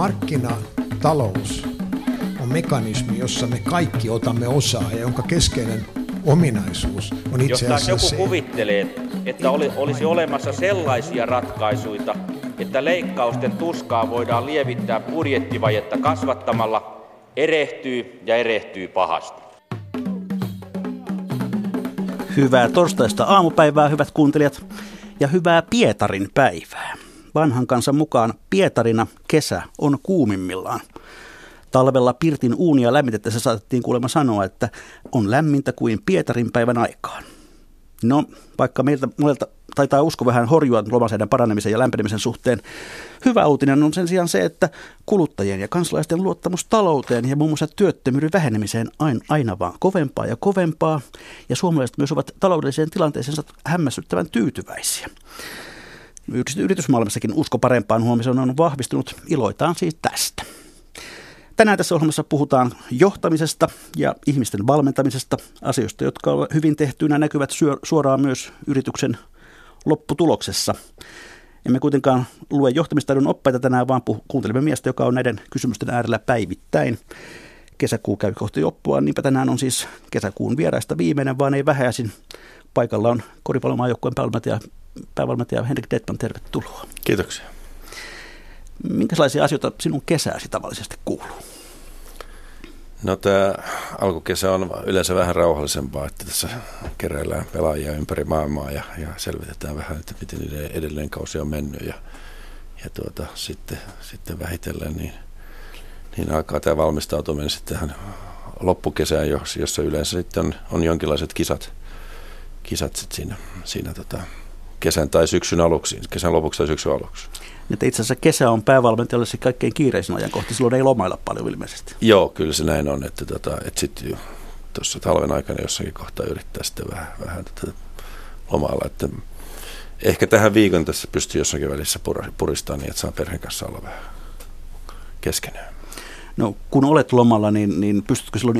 markkinatalous on mekanismi, jossa me kaikki otamme osaa ja jonka keskeinen ominaisuus on itse Jos asiassa joku se, kuvittelee, että oli, olisi olemassa sellaisia ratkaisuja, että leikkausten tuskaa voidaan lievittää budjettivajetta kasvattamalla, erehtyy ja erehtyy pahasti. Hyvää torstaista aamupäivää, hyvät kuuntelijat, ja hyvää Pietarin päivää. Vanhan kansan mukaan Pietarina kesä on kuumimmillaan. Talvella pirtin uunia lämmitettäessä saatettiin kuulemma sanoa, että on lämmintä kuin Pietarin päivän aikaan. No, vaikka meiltä monelta taitaa usko vähän horjua lomaseiden paranemisen ja lämpenemisen suhteen, hyvä uutinen on sen sijaan se, että kuluttajien ja kansalaisten luottamus talouteen ja muun muassa työttömyyden vähenemiseen aina, aina vaan kovempaa ja kovempaa, ja suomalaiset myös ovat taloudelliseen tilanteeseensa hämmästyttävän tyytyväisiä. Yritysmaailmassakin usko parempaan huomiseen on vahvistunut. Iloitaan siis tästä. Tänään tässä ohjelmassa puhutaan johtamisesta ja ihmisten valmentamisesta, asioista, jotka hyvin tehtyinä näkyvät suoraan myös yrityksen lopputuloksessa. Emme kuitenkaan lue johtamistaidon oppaita tänään, vaan puh- kuuntelemme miestä, joka on näiden kysymysten äärellä päivittäin. Kesäkuu käy kohti loppua, niinpä tänään on siis kesäkuun vieraista viimeinen, vaan ei vähäisin. Paikalla on koripallomaajoukkueen päävalmentaja, päävalmentaja Henrik Detman, tervetuloa. Kiitoksia. Minkälaisia asioita sinun kesääsi tavallisesti kuuluu? No tämä alkukesä on yleensä vähän rauhallisempaa, että tässä keräillään pelaajia ympäri maailmaa ja, ja selvitetään vähän, että miten edelleen kausi on mennyt ja, ja tuota, sitten, sitten vähitellen niin, niin alkaa tämä valmistautuminen sitten tähän loppukesään, jossa yleensä sitten on, on jonkinlaiset kisat, kisat sitten siinä, siinä tota, kesän tai syksyn aluksi, kesän lopuksi tai syksyn aluksi. Että itse asiassa kesä on päävalmentajalle se kaikkein kiireisin ajankohta, silloin ei lomailla paljon ilmeisesti. Joo, kyllä se näin on, että, tota, että sitten tuossa talven aikana jossakin kohtaa yrittää sitten vähän, vähän tota lomailla, että ehkä tähän viikon tässä pystyy jossakin välissä puristamaan niin, että saa perheen kanssa olla vähän keskenään. No kun olet lomalla, niin, niin pystytkö silloin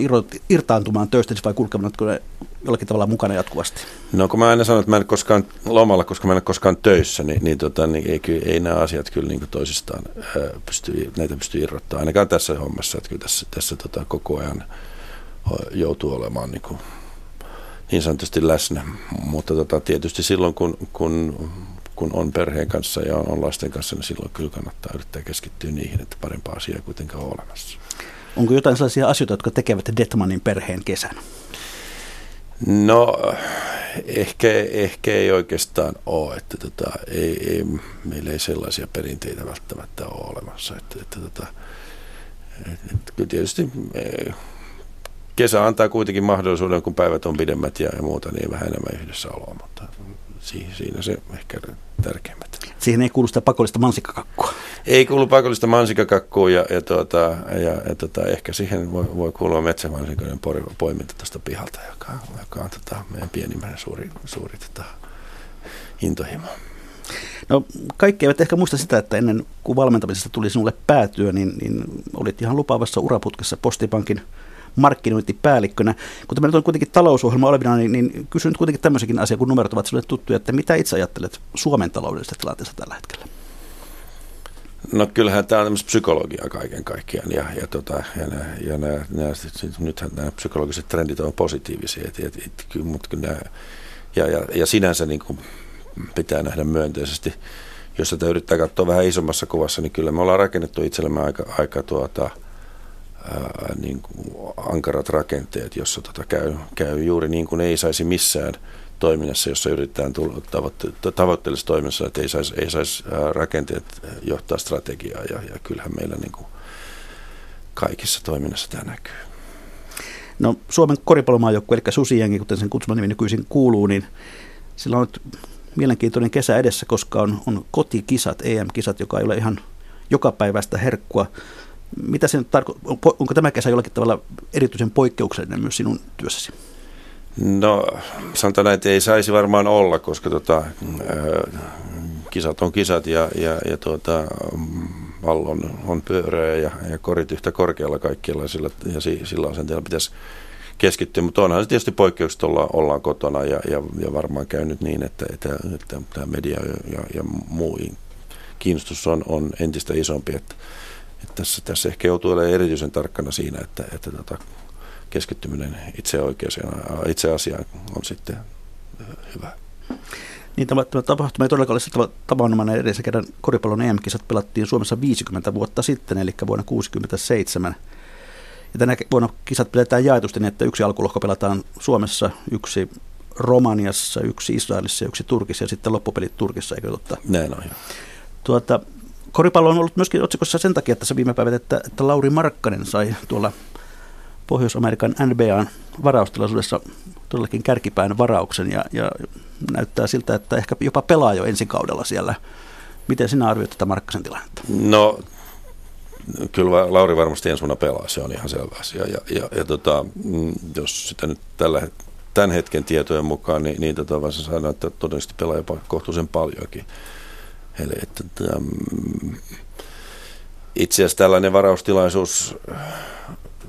irtaantumaan töistä vai kulkematko ne jollakin tavalla mukana jatkuvasti? No kun mä aina sanon, että mä en koskaan lomalla, koska mä en ole koskaan töissä, niin, niin, tota, niin ei, ei nämä asiat kyllä niin toisistaan pysty, näitä pystyy irrottamaan. Ainakaan tässä hommassa, että kyllä tässä, tässä tota, koko ajan joutuu olemaan niin, kuin, niin sanotusti läsnä. Mutta tota, tietysti silloin, kun, kun, kun on perheen kanssa ja on lasten kanssa, niin silloin kyllä kannattaa yrittää keskittyä niihin, että parempaa asiaa kuitenkaan on olemassa. Onko jotain sellaisia asioita, jotka tekevät Detmanin perheen kesän? No ehkä, ehkä ei oikeastaan ole, että tota, ei, ei, meillä ei sellaisia perinteitä välttämättä ole olemassa. Että, että tota, että kyllä tietysti e, kesä antaa kuitenkin mahdollisuuden, kun päivät on pidemmät ja, ja muuta, niin vähän enemmän yhdessä oloa, mutta siinä se ehkä tärkeimmät. Siihen ei kuulu sitä pakollista mansikkakakkua. Ei kuulu pakollista mansikkakakkua ja, ja, tuota, ja, ja tuota, ehkä siihen voi, voi kuulua metsämansikoiden poiminta tuosta pihalta, joka, joka on tuota, meidän pienimmän suuri, suuri tuota, intohimo. No kaikki eivät ehkä muista sitä, että ennen kuin valmentamisesta tuli sinulle päätyö, niin, niin olit ihan lupaavassa uraputkessa Postipankin markkinointipäällikkönä. Kun tämä nyt on kuitenkin talousohjelma olevina, niin, niin kysyn nyt kuitenkin tämmöisenkin asia, kun numerot ovat sinulle tuttuja, että mitä itse ajattelet Suomen taloudellisesta tilanteesta tällä hetkellä? No kyllähän tämä on tämmöistä psykologiaa kaiken kaikkiaan ja, ja, tota, ja, nämä, ja nämä, nämä, nythän nämä psykologiset trendit on positiivisia, et, et, et, mutta nämä, ja, ja, ja sinänsä niin kuin pitää nähdä myönteisesti. Jos tätä yrittää katsoa vähän isommassa kuvassa, niin kyllä me ollaan rakennettu itsellemme aika, aika tuota, ää, niin kuin ankarat rakenteet, jossa tota käy, käy juuri niin kuin ei saisi missään toiminnassa, jossa yritetään tavoitte- tavoitteellisessa toiminnassa, että ei saisi, ei saisi rakenteet johtaa strategiaa ja, ja kyllähän meillä niin kuin kaikissa toiminnassa tämä näkyy. No Suomen koripallomaajoukkue, eli Susijengi, kuten sen kutsuman nykyisin kuuluu, niin sillä on nyt mielenkiintoinen kesä edessä, koska on, on kotikisat, EM-kisat, joka ei ole ihan joka päivästä herkkua. Mitä sen tarko- onko tämä kesä jollakin tavalla erityisen poikkeuksellinen myös sinun työssäsi? No sanotaan näin, että ei saisi varmaan olla, koska tota, kisat on kisat ja, ja, ja tuota, pallo on, on pyöreä ja, ja korit yhtä korkealla kaikkialla sillä, ja si, silloin sen pitäisi keskittyä, mutta onhan se tietysti poikkeukset olla, ollaan kotona ja, ja, ja varmaan käynyt niin, että, että, että tämä media ja, ja muu kiinnostus on, on entistä isompi, että että tässä, tässä ehkä joutuu olemaan erityisen tarkkana siinä, että, että tota, keskittyminen itse oikeaan, itse asiaan on sitten hyvä. Niin tämä, tämä tapahtuma ei todellakaan ole tavanomainen edellisen kerran koripallon EM-kisat pelattiin Suomessa 50 vuotta sitten, eli vuonna 1967. Ja tänä vuonna kisat pidetään jaetusti niin, että yksi alkulohko pelataan Suomessa, yksi Romaniassa, yksi Israelissa ja yksi Turkissa ja sitten loppupelit Turkissa, eikö totta? Näin on, Tuota, koripallo on ollut myöskin otsikossa sen takia tässä viime päivät, että, että Lauri Markkanen sai tuolla Pohjois-Amerikan NBAn varaustilaisuudessa todellakin kärkipään varauksen ja, ja näyttää siltä, että ehkä jopa pelaa jo ensi kaudella siellä. Miten sinä arvioit tätä Markkasen tilannetta? No kyllä Lauri varmasti ensi vuonna pelaa, se on ihan selvä asia. Ja, ja, ja tota, mm, jos sitä nyt tällä, tämän hetken tietojen mukaan, niin, niin tota, vaan että todennäköisesti pelaa jopa kohtuullisen paljonkin. Eli että, tota, mm, itse asiassa tällainen varaustilaisuus,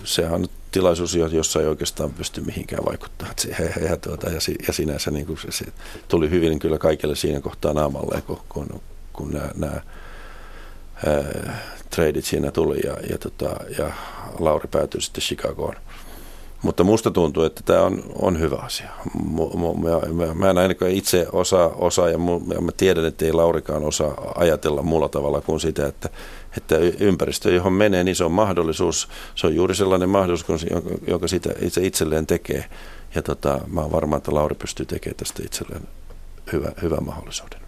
sehän on tilaisuus, jossa ei oikeastaan pysty mihinkään vaikuttamaan. Ja, ja, tuota, ja, ja sinänsä niin kuin se, se, tuli hyvin kyllä kaikille siinä kohtaa naamalle, kun, kun, kun nämä, nämä ää, tradeit siinä tuli ja, ja, tota, ja Lauri päätyi sitten Chicagoon. Mutta musta tuntuu, että tämä on, on hyvä asia. Mä, mä, mä en ainakaan itse osaa, osaa ja mä tiedän, että ei Laurikaan osaa ajatella muulla tavalla kuin sitä, että, että ympäristö, johon menee, niin se on mahdollisuus. Se on juuri sellainen mahdollisuus, joka sitä itse itselleen tekee. Ja tota, mä oon varma, että Lauri pystyy tekemään tästä itselleen hyvä, mahdollisuuden.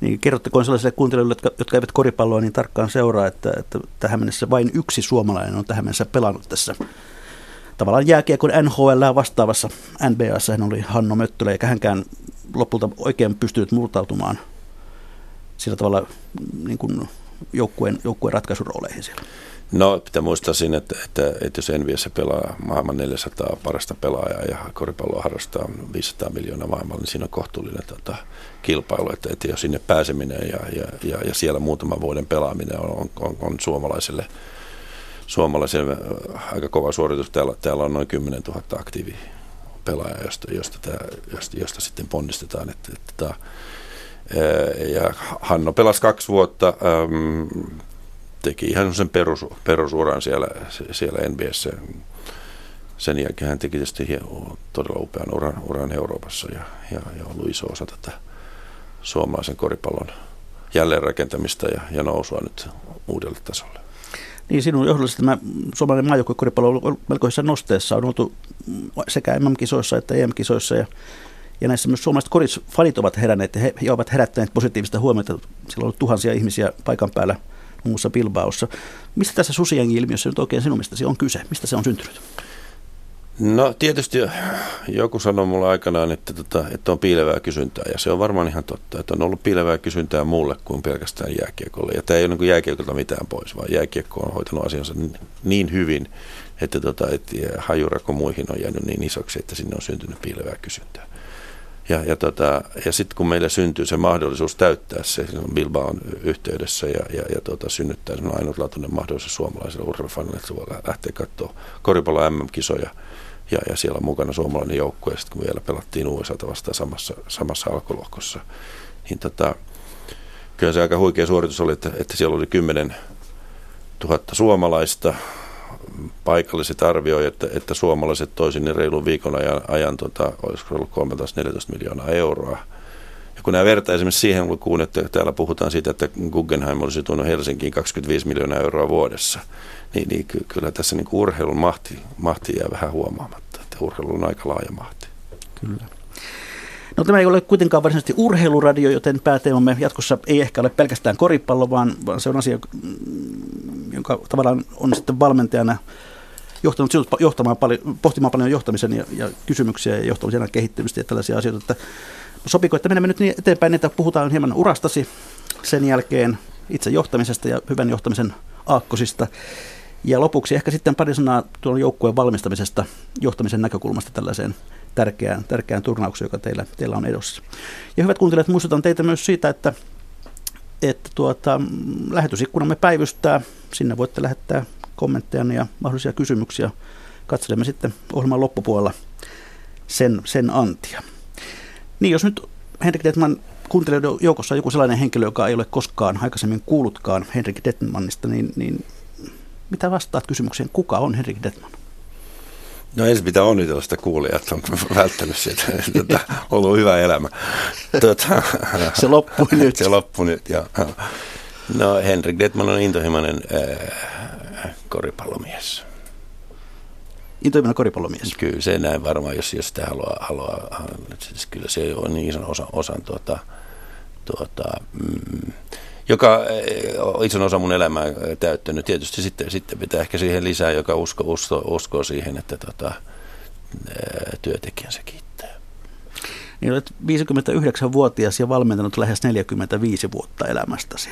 Niin kerrottakoon sellaisille kuuntelijoille, jotka, jotka eivät koripalloa niin tarkkaan seuraa, että, että tähän mennessä vain yksi suomalainen on tähän mennessä pelannut tässä tavallaan jääkiekon NHL vastaavassa NBAssa hän oli Hanno Möttölä, eikä hänkään lopulta oikein pystynyt murtautumaan sillä tavalla niin kuin joukkueen, joukkueen ratkaisurooleihin siellä. No pitää muistaa siinä, että, että, että jos Enviessä pelaa maailman 400 parasta pelaajaa ja koripalloa harrastaa 500 miljoonaa maailmalla, niin siinä on kohtuullinen tota, kilpailu, että, että jos sinne pääseminen ja, ja, ja, ja siellä muutaman vuoden pelaaminen on, on, on suomalaiselle – suomalaisen aika kova suoritus. Täällä, täällä on noin 10 000 aktiivi pelaajaa, josta, josta, josta, josta sitten ponnistetaan. Että, että tämä, äh, ja Hanno pelasi kaksi vuotta, äm, teki ihan sen perus, perusuran siellä, siellä NBS. Sen jälkeen hän teki tietysti todella upean uran, uran Euroopassa ja, ja, ja ollut iso osa tätä suomalaisen koripallon jälleenrakentamista ja, ja nousua nyt uudelle tasolle. Niin sinun johdollisesti tämä suomalainen maajoukkuekoripallo on ollut melkoisessa nosteessa. On oltu sekä MM-kisoissa että EM-kisoissa ja, ja näissä myös suomalaiset korisfanit ovat heränneet ja he, he ovat herättäneet positiivista huomiota. Siellä on ollut tuhansia ihmisiä paikan päällä muun muassa Bilbaossa. Mistä tässä susiengi-ilmiössä nyt oikein sinun mielestäsi on kyse? Mistä se on syntynyt? No tietysti joku sanoi mulle aikanaan, että, tota, että on piilevää kysyntää ja se on varmaan ihan totta, että on ollut piilevää kysyntää muulle kuin pelkästään jääkiekolle. Ja tämä ei ole niin jääkiekolta mitään pois, vaan jääkiekko on hoitanut asiansa niin, niin hyvin, että, tota, että hajurako muihin on jäänyt niin isoksi, että sinne on syntynyt piilevää kysyntää. Ja, ja, tota, ja sitten kun meille syntyy se mahdollisuus täyttää se Bilbaon yhteydessä ja, ja, ja tota, synnyttää se ainutlaatuinen mahdollisuus suomalaiselle urheilufanille, että voi lähteä katsoa koripallo MM-kisoja – ja, ja siellä on mukana suomalainen joukkue, ja sitten kun vielä pelattiin USA vastaan samassa, samassa alkulohkossa, niin tota, kyllä se aika huikea suoritus oli, että, että siellä oli 10 000 suomalaista, paikalliset arvioi, että, että suomalaiset toisin niin reilun viikon ajan, ajan tota, olisiko ollut 13-14 miljoonaa euroa. Ja kun nämä vertaa esimerkiksi siihen lukuun, että täällä puhutaan siitä, että Guggenheim olisi tuonut Helsinkiin 25 miljoonaa euroa vuodessa, niin, niin kyllä tässä niin urheilun mahti, mahti jää vähän huomaamatta, että urheilu on aika laaja mahti. Kyllä. No tämä ei ole kuitenkaan varsinaisesti urheiluradio, joten pääteemamme jatkossa ei ehkä ole pelkästään koripallo, vaan, vaan se on asia, mm, jonka tavallaan on sitten valmentajana johtanut sinut johtamaan paljon, pohtimaan paljon johtamisen ja, ja kysymyksiä ja johtamisen kehittymistä ja tällaisia asioita. Että sopiko, että menemme nyt niin eteenpäin, että puhutaan hieman urastasi sen jälkeen itse johtamisesta ja hyvän johtamisen aakkosista. Ja lopuksi ehkä sitten pari sanaa tuon joukkueen valmistamisesta johtamisen näkökulmasta tällaiseen tärkeään, tärkeään turnaukseen, joka teillä, teillä on edossa. Ja hyvät kuuntelijat, muistutan teitä myös siitä, että, että tuota, lähetysikkunamme päivystää. Sinne voitte lähettää kommentteja ja mahdollisia kysymyksiä. Katselemme sitten ohjelman loppupuolella sen, sen antia. Niin, jos nyt Henrik Detman kuuntelijoiden joukossa on joku sellainen henkilö, joka ei ole koskaan aikaisemmin kuullutkaan Henrik Detmanista, niin, niin Mitä vastaat kysymykseen, kuka on Henrik Detman? No ensin pitää onnitella sitä kuulijaa, että on välttänyt sieltä. Tätä, ollut hyvä elämä. Tuota, se loppui nyt. Se loppui nyt, joo. No Henrik Detman on intohimoinen äh, koripallomies. Intohimoinen koripallomies? Kyllä se näin varmaan, jos, jos sitä haluaa. haluaa siis kyllä se on niin ison osa, osan tuota, tuota, mm, joka on ison osa mun elämää täyttänyt. Tietysti sitten, sitten pitää ehkä siihen lisää, joka usko, usko, uskoo siihen, että tota, työntekijänsä kiittää. Niin olet 59-vuotias ja valmentanut lähes 45 vuotta elämästäsi.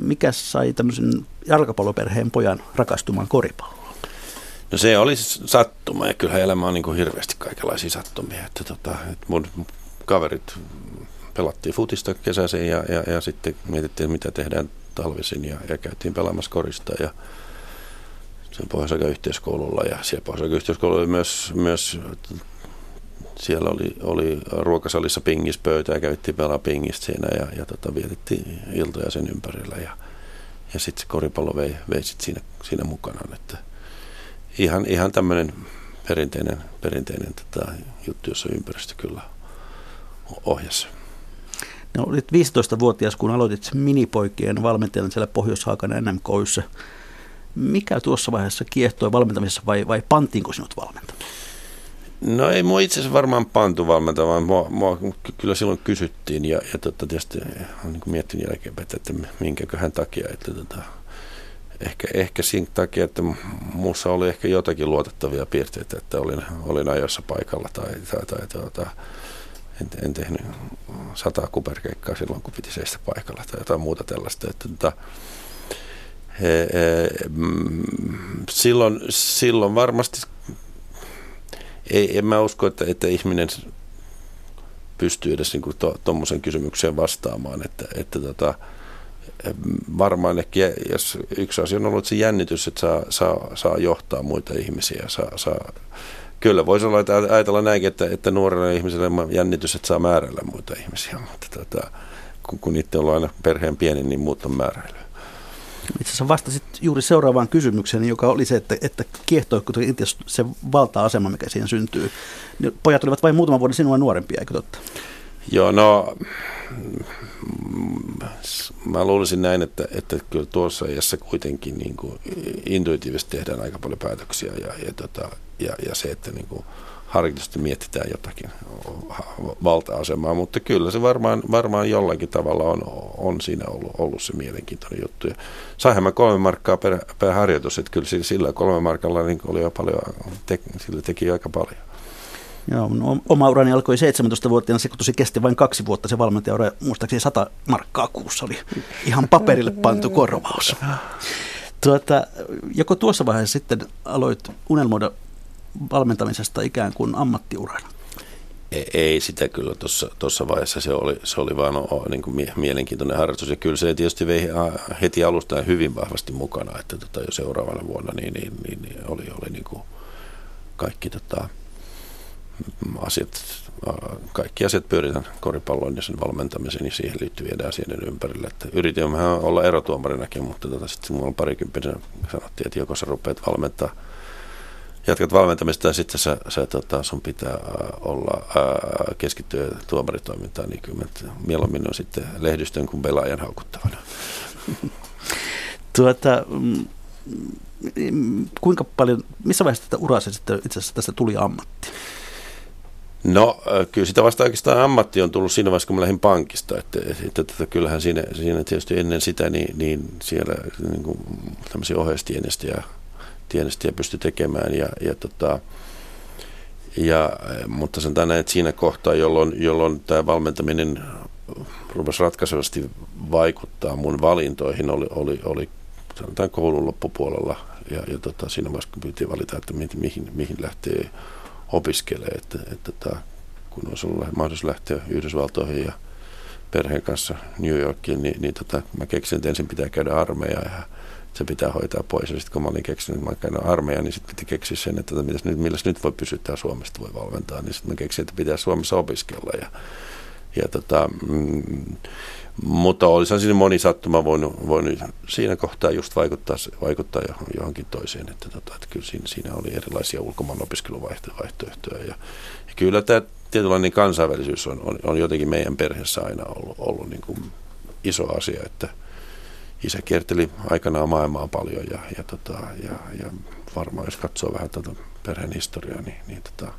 Mikä sai tämmöisen jalkapalloperheen pojan rakastumaan koripalloon? No se oli sattuma ja kyllähän elämä on niin kuin hirveästi kaikenlaisia sattumia. Että tota, että mun kaverit pelattiin futista kesäisin ja, ja, ja sitten mietittiin, mitä tehdään talvisin ja, ja käytiin pelaamassa korista ja sen pohjois yhteiskoululla ja siellä pohjois yhteiskoululla myös, myös siellä oli, oli ruokasalissa pingispöytä ja käytiin pelaa pingistä siinä ja, ja tota, vietettiin iltoja sen ympärillä ja, ja sitten se koripallo vei, vei sit siinä, siinä mukanaan. Että ihan, ihan tämmöinen perinteinen, perinteinen tota, juttu, jossa ympäristö kyllä ohjasi. No, olit 15-vuotias, kun aloitit minipoikien valmentajana siellä Pohjois-Haakan NMKyssä. Mikä tuossa vaiheessa kiehtoi valmentamisessa vai, vai pantiinko sinut valmentamaan? No ei mua itse asiassa varmaan pantu valmentamaan, mua, mua kyllä silloin kysyttiin ja, ja tota, tietysti olen niin miettinyt jälkeenpäin, että minkäköhän takia, että tota, ehkä, ehkä siinä takia, että muussa oli ehkä jotakin luotettavia piirteitä, että olin, olin ajoissa paikalla tai, tai, tai tuota, en, en tehnyt sataa kuperkeikkaa silloin, kun piti seistä paikalla tai jotain muuta tällaista. Että, että, he, he, mm, silloin, silloin varmasti ei, en mä usko, että, että ihminen pystyy edes niin tuommoisen to, kysymykseen vastaamaan, että, että tota, varmaan ehkä, jos yksi asia on ollut se jännitys, että saa, saa, saa johtaa muita ihmisiä, saa, saa Kyllä, voisi olla, että ajatella näinkin, että, että nuorelle ihmiselle jännitys, että saa määräillä muita ihmisiä, mutta tota, kun, kun itse on aina perheen pieni, niin muut on määräily. Itse asiassa vastasit juuri seuraavaan kysymykseen, joka oli se, että, että kiehtoiko se valta-asema, mikä siihen syntyy. Pojat olivat vain muutaman vuoden sinua nuorempia, eikö totta? Joo, no mä luulisin näin, että, että kyllä tuossa iässä kuitenkin niin kuin intuitiivisesti tehdään aika paljon päätöksiä ja, ja, tota, ja, ja se, että niin kuin harkitusti mietitään jotakin valta-asemaa, mutta kyllä se varmaan, varmaan jollakin tavalla on, on siinä ollut, ollut se mielenkiintoinen juttu. Ja saihan mä kolme markkaa per, per harjoitus, että kyllä sillä kolme markalla niin oli jo paljon, te, sillä teki aika paljon. Joo, no, oma urani alkoi 17-vuotiaana, se tosi kesti vain kaksi vuotta. Se valmentaja muistaakseni 100 markkaa kuussa oli ihan paperille pantu korvaus. Tuota, joko tuossa vaiheessa sitten aloit unelmoida valmentamisesta ikään kuin ammattiurana? Ei, ei sitä kyllä tuossa vaiheessa, se oli, se oli vaan o, niin kuin mielenkiintoinen harrastus ja kyllä se tietysti vei heti alusta hyvin vahvasti mukana, että tota, jo seuraavana vuonna niin, niin, niin, niin oli, oli niin kuin kaikki tota, asiat, kaikki asiat pyöritän koripallon ja sen valmentamisen ja siihen liittyvien asioiden ympärillä. Että yritin vähän olla erotuomarinakin, mutta tota, sitten mulla parikymppisenä sanottiin, että joko sä rupeat valmentaa jatkat valmentamista ja sitten sä, sä tota, sun pitää olla ää, keskittyä tuomaritoimintaan, niin kyllä mieluummin on sitten lehdistön kuin pelaajan haukuttavana. tuota, mm, kuinka paljon, missä vaiheessa tätä uraa sitten itse asiassa tästä tuli ammatti? No kyllä sitä vasta oikeastaan ammatti on tullut siinä vaiheessa, kun mä lähdin pankista. Että, että, että kyllähän siinä, siinä tietysti ennen sitä niin, niin siellä niin kuin, tämmöisiä ohjeistienestiä tienestiä pystyi tekemään. Ja, ja, tota, ja, mutta sen tänään, että siinä kohtaa, jolloin, jolloin tämä valmentaminen rupesi ratkaisevasti vaikuttaa mun valintoihin, oli, oli, oli sanotaan koulun loppupuolella. Ja, ja tota, siinä vaiheessa, kun piti valita, että mihin, mihin lähtee opiskelee, että, että, että kun olisi ollut mahdollisuus lähteä Yhdysvaltoihin ja perheen kanssa New Yorkiin, niin, niin tota, mä keksin, että ensin pitää käydä armeija ja se pitää hoitaa pois. Ja sitten kun mä olin keksinyt, mä käyn armeija, niin sitten piti keksiä sen, että mitäs nyt, milläs nyt voi pysyttää Suomesta voi valmentaa. Niin sitten mä keksin, että pitää Suomessa opiskella. Ja, ja tota, mm, Mutta olisihan siinä moni sattuma voinut, voinut siinä kohtaa just vaikuttaa, vaikuttaa johonkin toiseen. Että, tota, että kyllä siinä, siinä oli erilaisia ulkomaan opiskeluvaihtoehtoja. Ja, ja kyllä tämä tietynlainen kansainvälisyys on, on, on jotenkin meidän perheessä aina ollut, ollut niin kuin iso asia, että isä kierteli aikanaan maailmaa paljon ja, ja, tota, ja, ja varmaan jos katsoo vähän tätä perheen historiaa, niin, niin tota,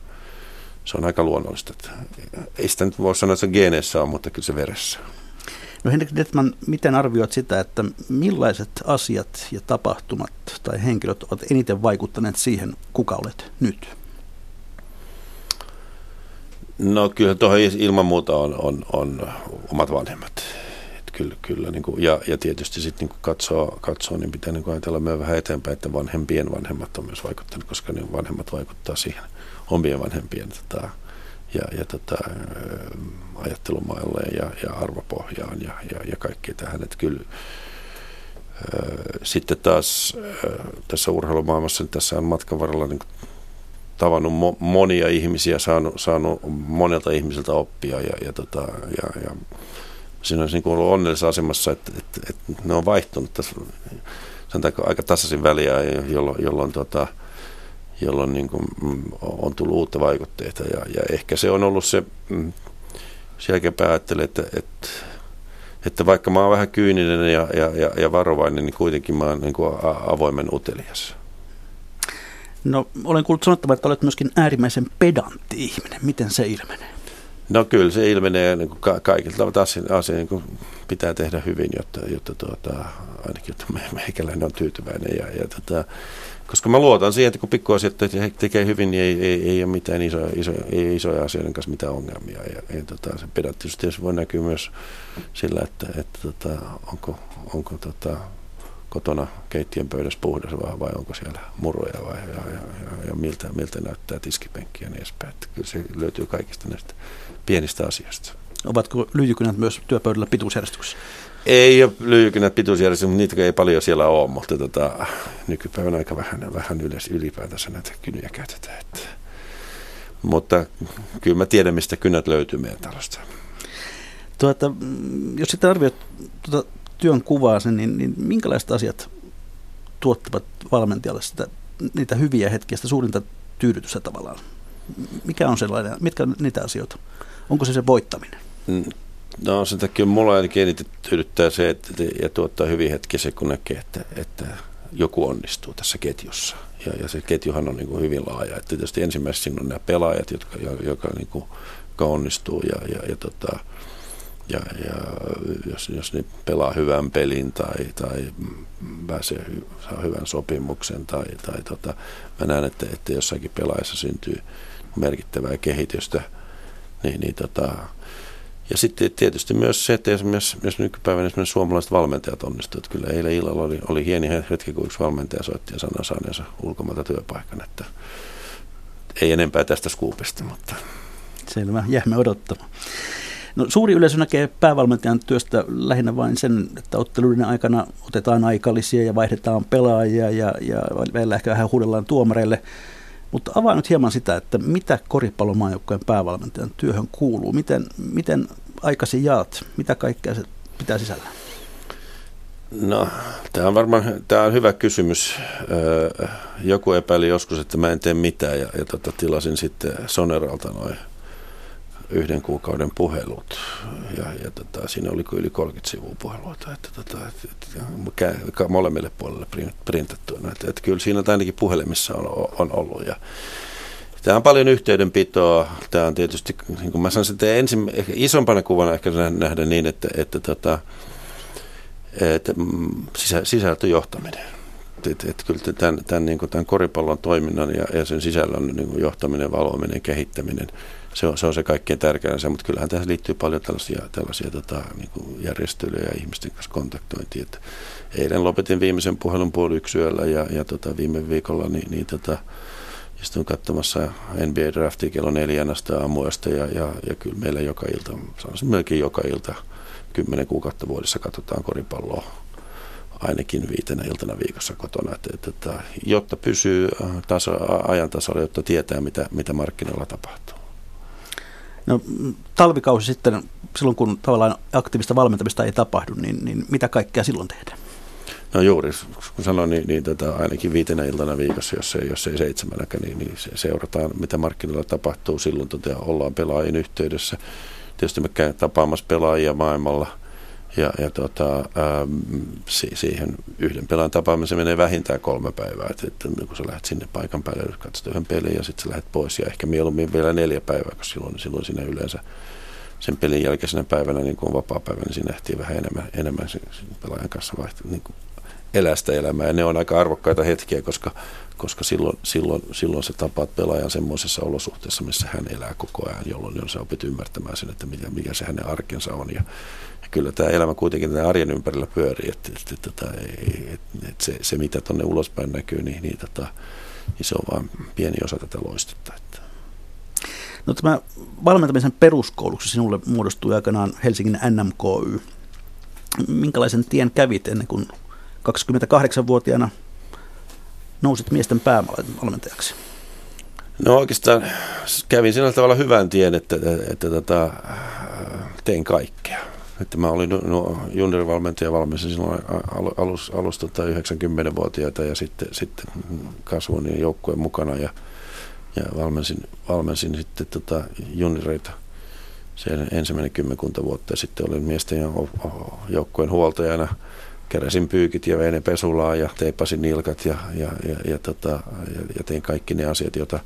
se on aika luonnollista. Että ei sitä nyt voi sanoa, että se geeneissä on, mutta kyllä se veressä. No Henrik Detman, miten arvioit sitä, että millaiset asiat ja tapahtumat tai henkilöt ovat eniten vaikuttaneet siihen, kuka olet nyt? No kyllä tuohon ilman muuta on, on, on omat vanhemmat. Kyllä, kyllä niin kuin, ja, ja tietysti sitten niin katsoo, katsoo, niin pitää niin ajatella myös vähän eteenpäin, että vanhempien vanhemmat on myös vaikuttanut, koska ne vanhemmat vaikuttaa siihen omien vanhempien tota, ja, ja tota, ajattelumaailmaan ja, ja arvopohjaan ja, ja, ja kaikki tähän. Että kyllä, sitten taas tässä urheilumaailmassa niin tässä on matkan varrella niin tavannut mo, monia ihmisiä, saanut, saanut monelta ihmisiltä oppia ja, ja, tota, ja, ja siinä olisi niin ollut onnellisessa asemassa, että, että, että ne on vaihtunut tässä sanotaanko aika tasaisin väliä, jolloin, jolloin, tota, jolloin niin kuin, mm, on tullut uutta vaikutteita ja, ja ehkä se on ollut se, mm, sen jälkeen päättelen, että, että, että vaikka mä oon vähän kyyninen ja, ja, ja, varovainen, niin kuitenkin mä oon niin kuin avoimen utelias. No, olen kuullut sanottavan, että olet myöskin äärimmäisen pedantti ihminen. Miten se ilmenee? No kyllä se ilmenee niin kuin ka- kaikilta asioilta, niin pitää tehdä hyvin, jotta, jotta tuota, ainakin jotta me, meikäläinen on tyytyväinen. Ja, ja tota, koska mä luotan siihen, että kun pikkuasiat tekee hyvin, niin ei, ei, ei ole mitään isoja, isoja, ei isoja asioiden kanssa mitään ongelmia. Ja, ja tota, se pedanttisuus voi näkyä myös sillä, että, että tota, onko, onko tota, kotona keittiön pöydässä puhdas vai, vai onko siellä muroja vai, ja, ja, ja, ja miltä, miltä näyttää tiskipenkki ja niin edespäin. Että kyllä se löytyy kaikista näistä pienistä asioista. Ovatko lyijykynät myös työpöydällä pituusjärjestyksessä? Ei ole lyijykynät pituusjärjestyksessä, mutta niitä ei paljon siellä ole, mutta tota, nykypäivänä aika vähän, vähän yleis, ylipäätänsä näitä kyniä käytetään. Että. Mutta kyllä mä tiedän, mistä kynät löytyy meidän talosta. Tuota, jos sitten arvioit tuota työn kuvaa sen, niin, niin minkälaiset asiat tuottavat valmentajalle sitä, niitä hyviä hetkiä, sitä suurinta tyydytystä tavallaan? Mikä on sellainen, mitkä on niitä asioita? Onko se se voittaminen? Mm, no sen takia mulla ainakin eniten tyydyttää se, että ja tuottaa hyviä hetkiä se, kun näkee, että, että joku onnistuu tässä ketjussa. Ja, ja se ketjuhan on niin kuin hyvin laaja. Että tietysti ensimmäisenä on nämä pelaajat, jotka, joka, niin kuin, joka onnistuu ja, ja, ja tota, ja, ja jos, jos ne pelaa hyvän pelin tai, tai pääsee, saa hyvän sopimuksen tai, tai tota, mä näen, että, että jossakin pelaajassa syntyy merkittävää kehitystä, niin, niin tota, ja sitten tietysti myös se, että esimerkiksi, jos nykypäivänä esimerkiksi suomalaiset valmentajat onnistuivat. Kyllä eilen illalla oli, oli hieni hetki, kun yksi valmentaja soitti ja sanoi saaneensa ulkomailta työpaikan, että ei enempää tästä skuupista, mutta... Selvä, jäämme odottamaan. No, suuri yleisö näkee päävalmentajan työstä lähinnä vain sen, että otteluiden aikana otetaan aikalisia ja vaihdetaan pelaajia ja, ja välillä ehkä vähän huudellaan tuomareille. Mutta avaa nyt hieman sitä, että mitä koripallomaajoukkojen päävalmentajan työhön kuuluu. Miten, miten aikasi jaat? Mitä kaikkea se pitää sisällä? No, tämä on varmaan tämä on hyvä kysymys. Joku epäili joskus, että mä en tee mitään ja, ja tota, tilasin sitten Soneralta noin yhden kuukauden puhelut. Ja, ja tota, siinä oli yli 30 sivua puheluita, että, tota, että, että molemmille puolelle printattuina. Että, että kyllä siinä ainakin puhelimissa on, on ollut. Ja, Tämä on paljon yhteydenpitoa. Tämä on tietysti, niin kuin mä sanoisin, että ensin, ehkä isompana kuvana ehkä nähdä niin, että, että, tota, että, että mm, sisä, sisältöjohtaminen. Että, että kyllä tämän, tämän, niin tämän koripallon toiminnan ja, ja sen sisällön niin johtaminen, valvominen, kehittäminen – se on, se on se kaikkein tärkein se, mutta kyllähän tässä liittyy paljon tällaisia, tällaisia tota, niin kuin järjestelyjä ja ihmisten kanssa kontaktointia. Että eilen lopetin viimeisen puhelun puoli yksi yöllä ja, ja tota, viime viikolla niin, niin tota, istuin katsomassa NBA Draftia kello neljän asti aamuista ja, ja, ja kyllä meillä joka ilta, sanoisin melkein joka ilta, kymmenen kuukautta vuodessa katsotaan koripalloa ainakin viitenä iltana viikossa kotona, että, että, että, jotta pysyy taso, ajan tasalla, jotta tietää, mitä, mitä markkinoilla tapahtuu. No, talvikausi sitten, silloin kun tavallaan aktiivista valmentamista ei tapahdu, niin, niin mitä kaikkea silloin tehdään? No juuri, kun sanoin, niin, niin tota, ainakin viitenä iltana viikossa, jos ei, jos ei seitsemänäkään, niin, niin se, seurataan, mitä markkinoilla tapahtuu. Silloin tota, ollaan pelaajien yhteydessä. Tietysti me käyn tapaamassa pelaajia maailmalla – ja, ja tota, ähm, si, siihen yhden pelaajan tapaamiseen menee vähintään kolme päivää. Että, että kun sä lähdet sinne paikan päälle, katsot yhden pelin ja sitten sä lähdet pois. Ja ehkä mieluummin vielä neljä päivää, koska silloin, silloin sinne yleensä sen pelin jälkeisenä päivänä, niin kuin vapaa-päivänä, niin siinä ehtii vähän enemmän, enemmän sen, sen pelaajan kanssa vaihtaa, niin kuin elää sitä elämää. Ja ne on aika arvokkaita hetkiä, koska, koska silloin, silloin, silloin se tapaat pelaajan semmoisessa olosuhteessa, missä hän elää koko ajan, jolloin sä opit ymmärtämään sen, että mikä, mikä se hänen arkensa on. Ja, ja kyllä tämä elämä kuitenkin tämän arjen ympärillä pyörii, että, että, että, tota, että, että se, se, mitä tuonne ulospäin näkyy, niin, niin, tota, niin se on vain pieni osa tätä loistetta. Että. No tämä valmentamisen peruskouluksi sinulle muodostui aikanaan Helsingin NMKY. Minkälaisen tien kävit ennen kuin 28-vuotiaana nousit miesten päävalmentajaksi? No oikeastaan kävin sillä tavalla hyvän tien, että, että, että tota, tein kaikkea. Että mä olin no, juniorivalmentaja valmis silloin alus, alus tota 90-vuotiaita ja sitten, sitten kasvoin joukkueen mukana ja, ja valmensin, valmensin sitten tota junioreita sen ensimmäinen kymmenkunta vuotta ja sitten olin miesten joukkueen huoltajana – keräsin pyykit ja vein pesulaa ja teippasin nilkat ja, ja, ja, ja, tota, ja, ja tein kaikki ne asiat, joita,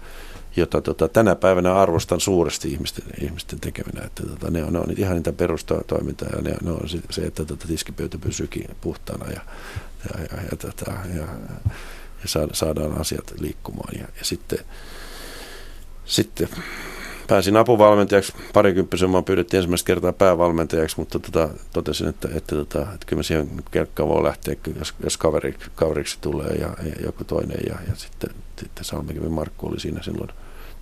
jota tota, tänä päivänä arvostan suuresti ihmisten, ihmisten tekeminä. Että, tota, ne, on, ne on ihan niitä perustoimintaa ja ne, ne on se, että tota, tiskipöytä pysyykin puhtaana ja, ja, ja, ja, tota, ja, ja saadaan asiat liikkumaan. Ja, ja sitten, sitten pääsin apuvalmentajaksi. Parikymppisen mua pyydettiin ensimmäistä kertaa päävalmentajaksi, mutta tota, totesin, että, että, tota, että kyllä mä siihen kelkkaan voi lähteä, jos, jos kaveri, kaveriksi tulee ja, ja joku toinen. Ja, ja sitten, sitten Salmikivi Markku oli siinä silloin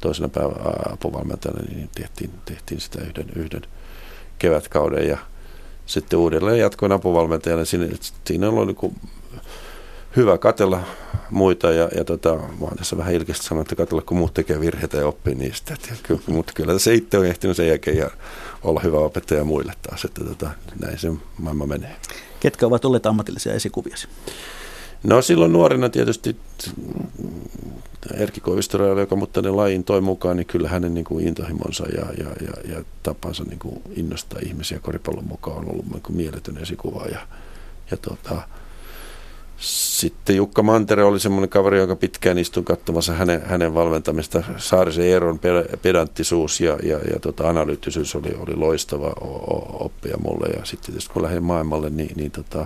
toisena päivä apuvalmentajana, niin tehtiin, tehtiin sitä yhden, yhden kevätkauden ja sitten uudelleen jatkoin apuvalmentajana. Siinä, siinä oli niin hyvä katella muita ja, ja tota, mä oon tässä vähän ilkeästi sanonut, että katsella kun muut tekee virheitä ja oppii niistä. Et, kyllä, mutta kyllä se itse on ehtinyt sen jälkeen ja olla hyvä opettaja muille taas, että tota, näin se maailma menee. Ketkä ovat olleet ammatillisia esikuviasi? No silloin nuorena tietysti Erkki Koivistorajalla, joka mutta ne lajin toi mukaan, niin kyllä hänen niin kuin intohimonsa ja, ja, ja, ja tapansa niin kuin innostaa ihmisiä koripallon mukaan on ollut niin kuin mieletön esikuva. Ja, ja tota, sitten Jukka Mantere oli semmoinen kaveri, joka pitkään istui katsomassa hänen, hänen valmentamista. Saarisen Eeron pedanttisuus ja, ja, ja tota, analyyttisyys oli, oli loistava oppia mulle. Ja sitten tietysti kun lähdin maailmalle, niin, niin, tota,